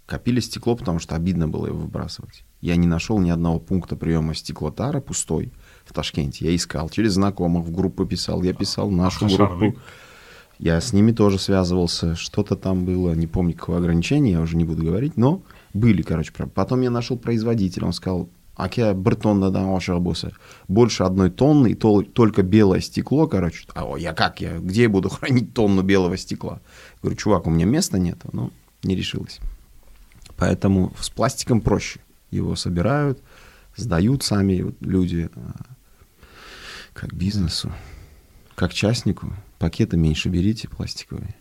Копили стекло, потому что обидно было его выбрасывать. Я не нашел ни одного пункта приема стеклотара пустой в Ташкенте. Я искал через знакомых, в группу писал, я писал нашу Хашар группу. вы? Я с ними тоже связывался, что-то там было, не помню, какое ограничение, я уже не буду говорить, но были, короче. Потом я нашел производителя, он сказал, аке бір тоннадан ошақ болса, больше одной тонны, и тол- только белое стекло, короче. А я как, я где я буду [laughs] хранить тонну белого стекла? Говорю, чувак, у меня места нет, ну, не решилось. Поэтому с пластиком проще. Его собирают, сдают сами люди, а, как бизнесу, как частнику. Пакеты меньше берите пластиковые.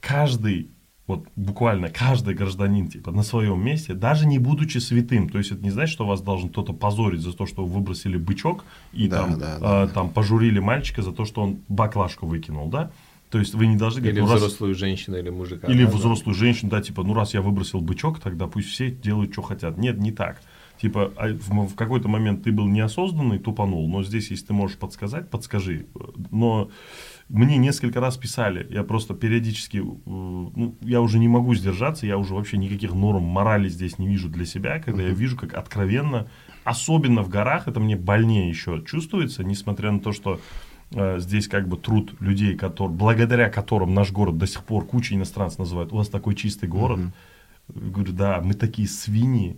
Каждый, вот буквально каждый гражданин, типа, на своем месте, даже не будучи святым, то есть это не значит, что вас должен кто-то позорить за то, что вы выбросили бычок и Да, там, да, а, да. там пожурили мальчика за то, что он баклажку выкинул, да? То есть вы не должны говорить, Или ну, раз- взрослую женщину, или мужика. Или да, да. взрослую женщину, да, типа, ну раз я выбросил бычок, тогда пусть все делают, что хотят. Нет, не так. Типа, а в, в какой-то момент ты был неосознанный, тупанул, но здесь, если ты можешь подсказать, подскажи. Но мне несколько раз писали, я просто периодически, э, ну, я уже не могу сдержаться, я уже вообще никаких норм морали здесь не вижу для себя, когда я вижу, как откровенно, особенно в горах, это мне больнее еще чувствуется, несмотря на то, что э, здесь как бы труд людей, котор- благодаря которым наш город до сих пор куча иностранцев называют, у вас такой чистый город. Говорю, да, мы такие свиньи,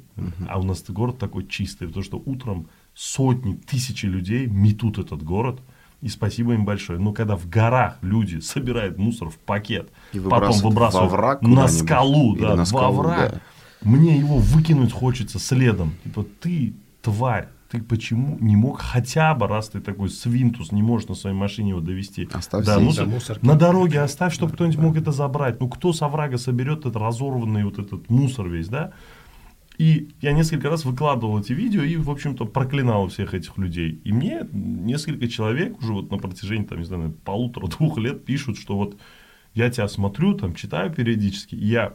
а у нас город такой чистый, потому что утром сотни, тысячи людей метут этот город, и спасибо им большое. Но когда в горах люди собирают мусор в пакет, И потом выбрасывают во враг на скалу, да, на скалу, во врак, да. мне его выкинуть хочется следом. Типа, ты тварь, ты почему не мог хотя бы, раз ты такой свинтус, не можешь на своей машине его довести, Оставь да, мусор- Да, мусорки. на дороге оставь, чтобы кто-нибудь мог это забрать. Ну, кто с оврага соберет этот разорванный вот этот мусор весь, да? И я несколько раз выкладывал эти видео и, в общем-то, проклинал всех этих людей. И мне несколько человек уже вот на протяжении, там, не знаю, полутора-двух лет пишут, что вот я тебя смотрю, там, читаю периодически, и я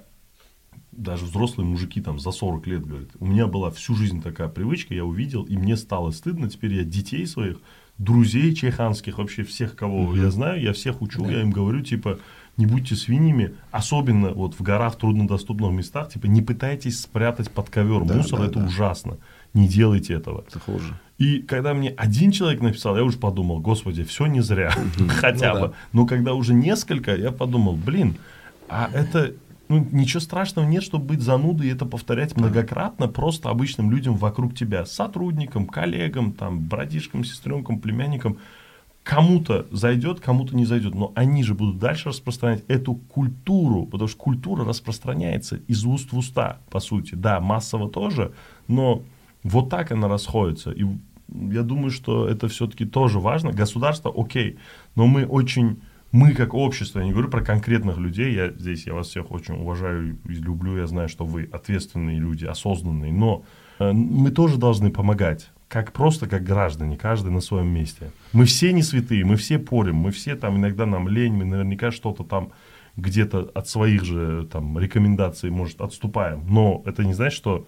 даже взрослые мужики там за 40 лет говорят, у меня была всю жизнь такая привычка, я увидел, и мне стало стыдно, теперь я детей своих, друзей чеханских, вообще всех, кого я знаю, я всех учу, я им говорю, типа, не будьте свиньями, особенно вот в горах, труднодоступных местах, типа, не пытайтесь спрятать под ковер Да, мусор, да, это да. ужасно, не делайте этого. Это хуже. И когда мне один человек написал, я уже подумал, господи, все не зря, [laughs] хотя Ну бы. да. Но когда уже несколько, я подумал, блин, а это ну, ничего страшного нет, чтобы быть занудой и это повторять многократно просто обычным людям вокруг тебя, сотрудникам, коллегам, там, братишкам, сестренкам, племянникам. Кому-то зайдет, кому-то не зайдет, но они же будут дальше распространять эту культуру, потому что культура распространяется из уст в уста, по сути. Да, массово тоже, но вот так она расходится. И я думаю, что это все-таки тоже важно. Государство, окей, но мы очень, мы как общество, я не говорю про конкретных людей, я здесь, я вас всех очень уважаю и люблю, я знаю, что вы ответственные люди, осознанные, но э, мы тоже должны помогать. Как просто как граждане, каждый на своем месте. Мы все не святые, мы все порим, мы все там иногда нам лень, мы наверняка что-то там где-то от своих же там рекомендаций, может, отступаем. Но это не значит, что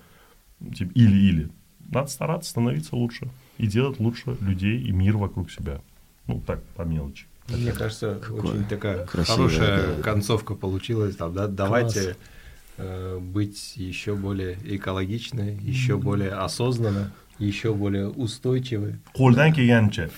типа, или-или. Надо стараться становиться лучше и делать лучше людей и мир вокруг себя. Ну, так, по мелочи. Мне кажется, Какое очень такая красивое, хорошая да. концовка получилась. Там, да? Давайте э, быть еще более экологичны, еще более осознанно, еще более устойчивы. Қолдан келгенше.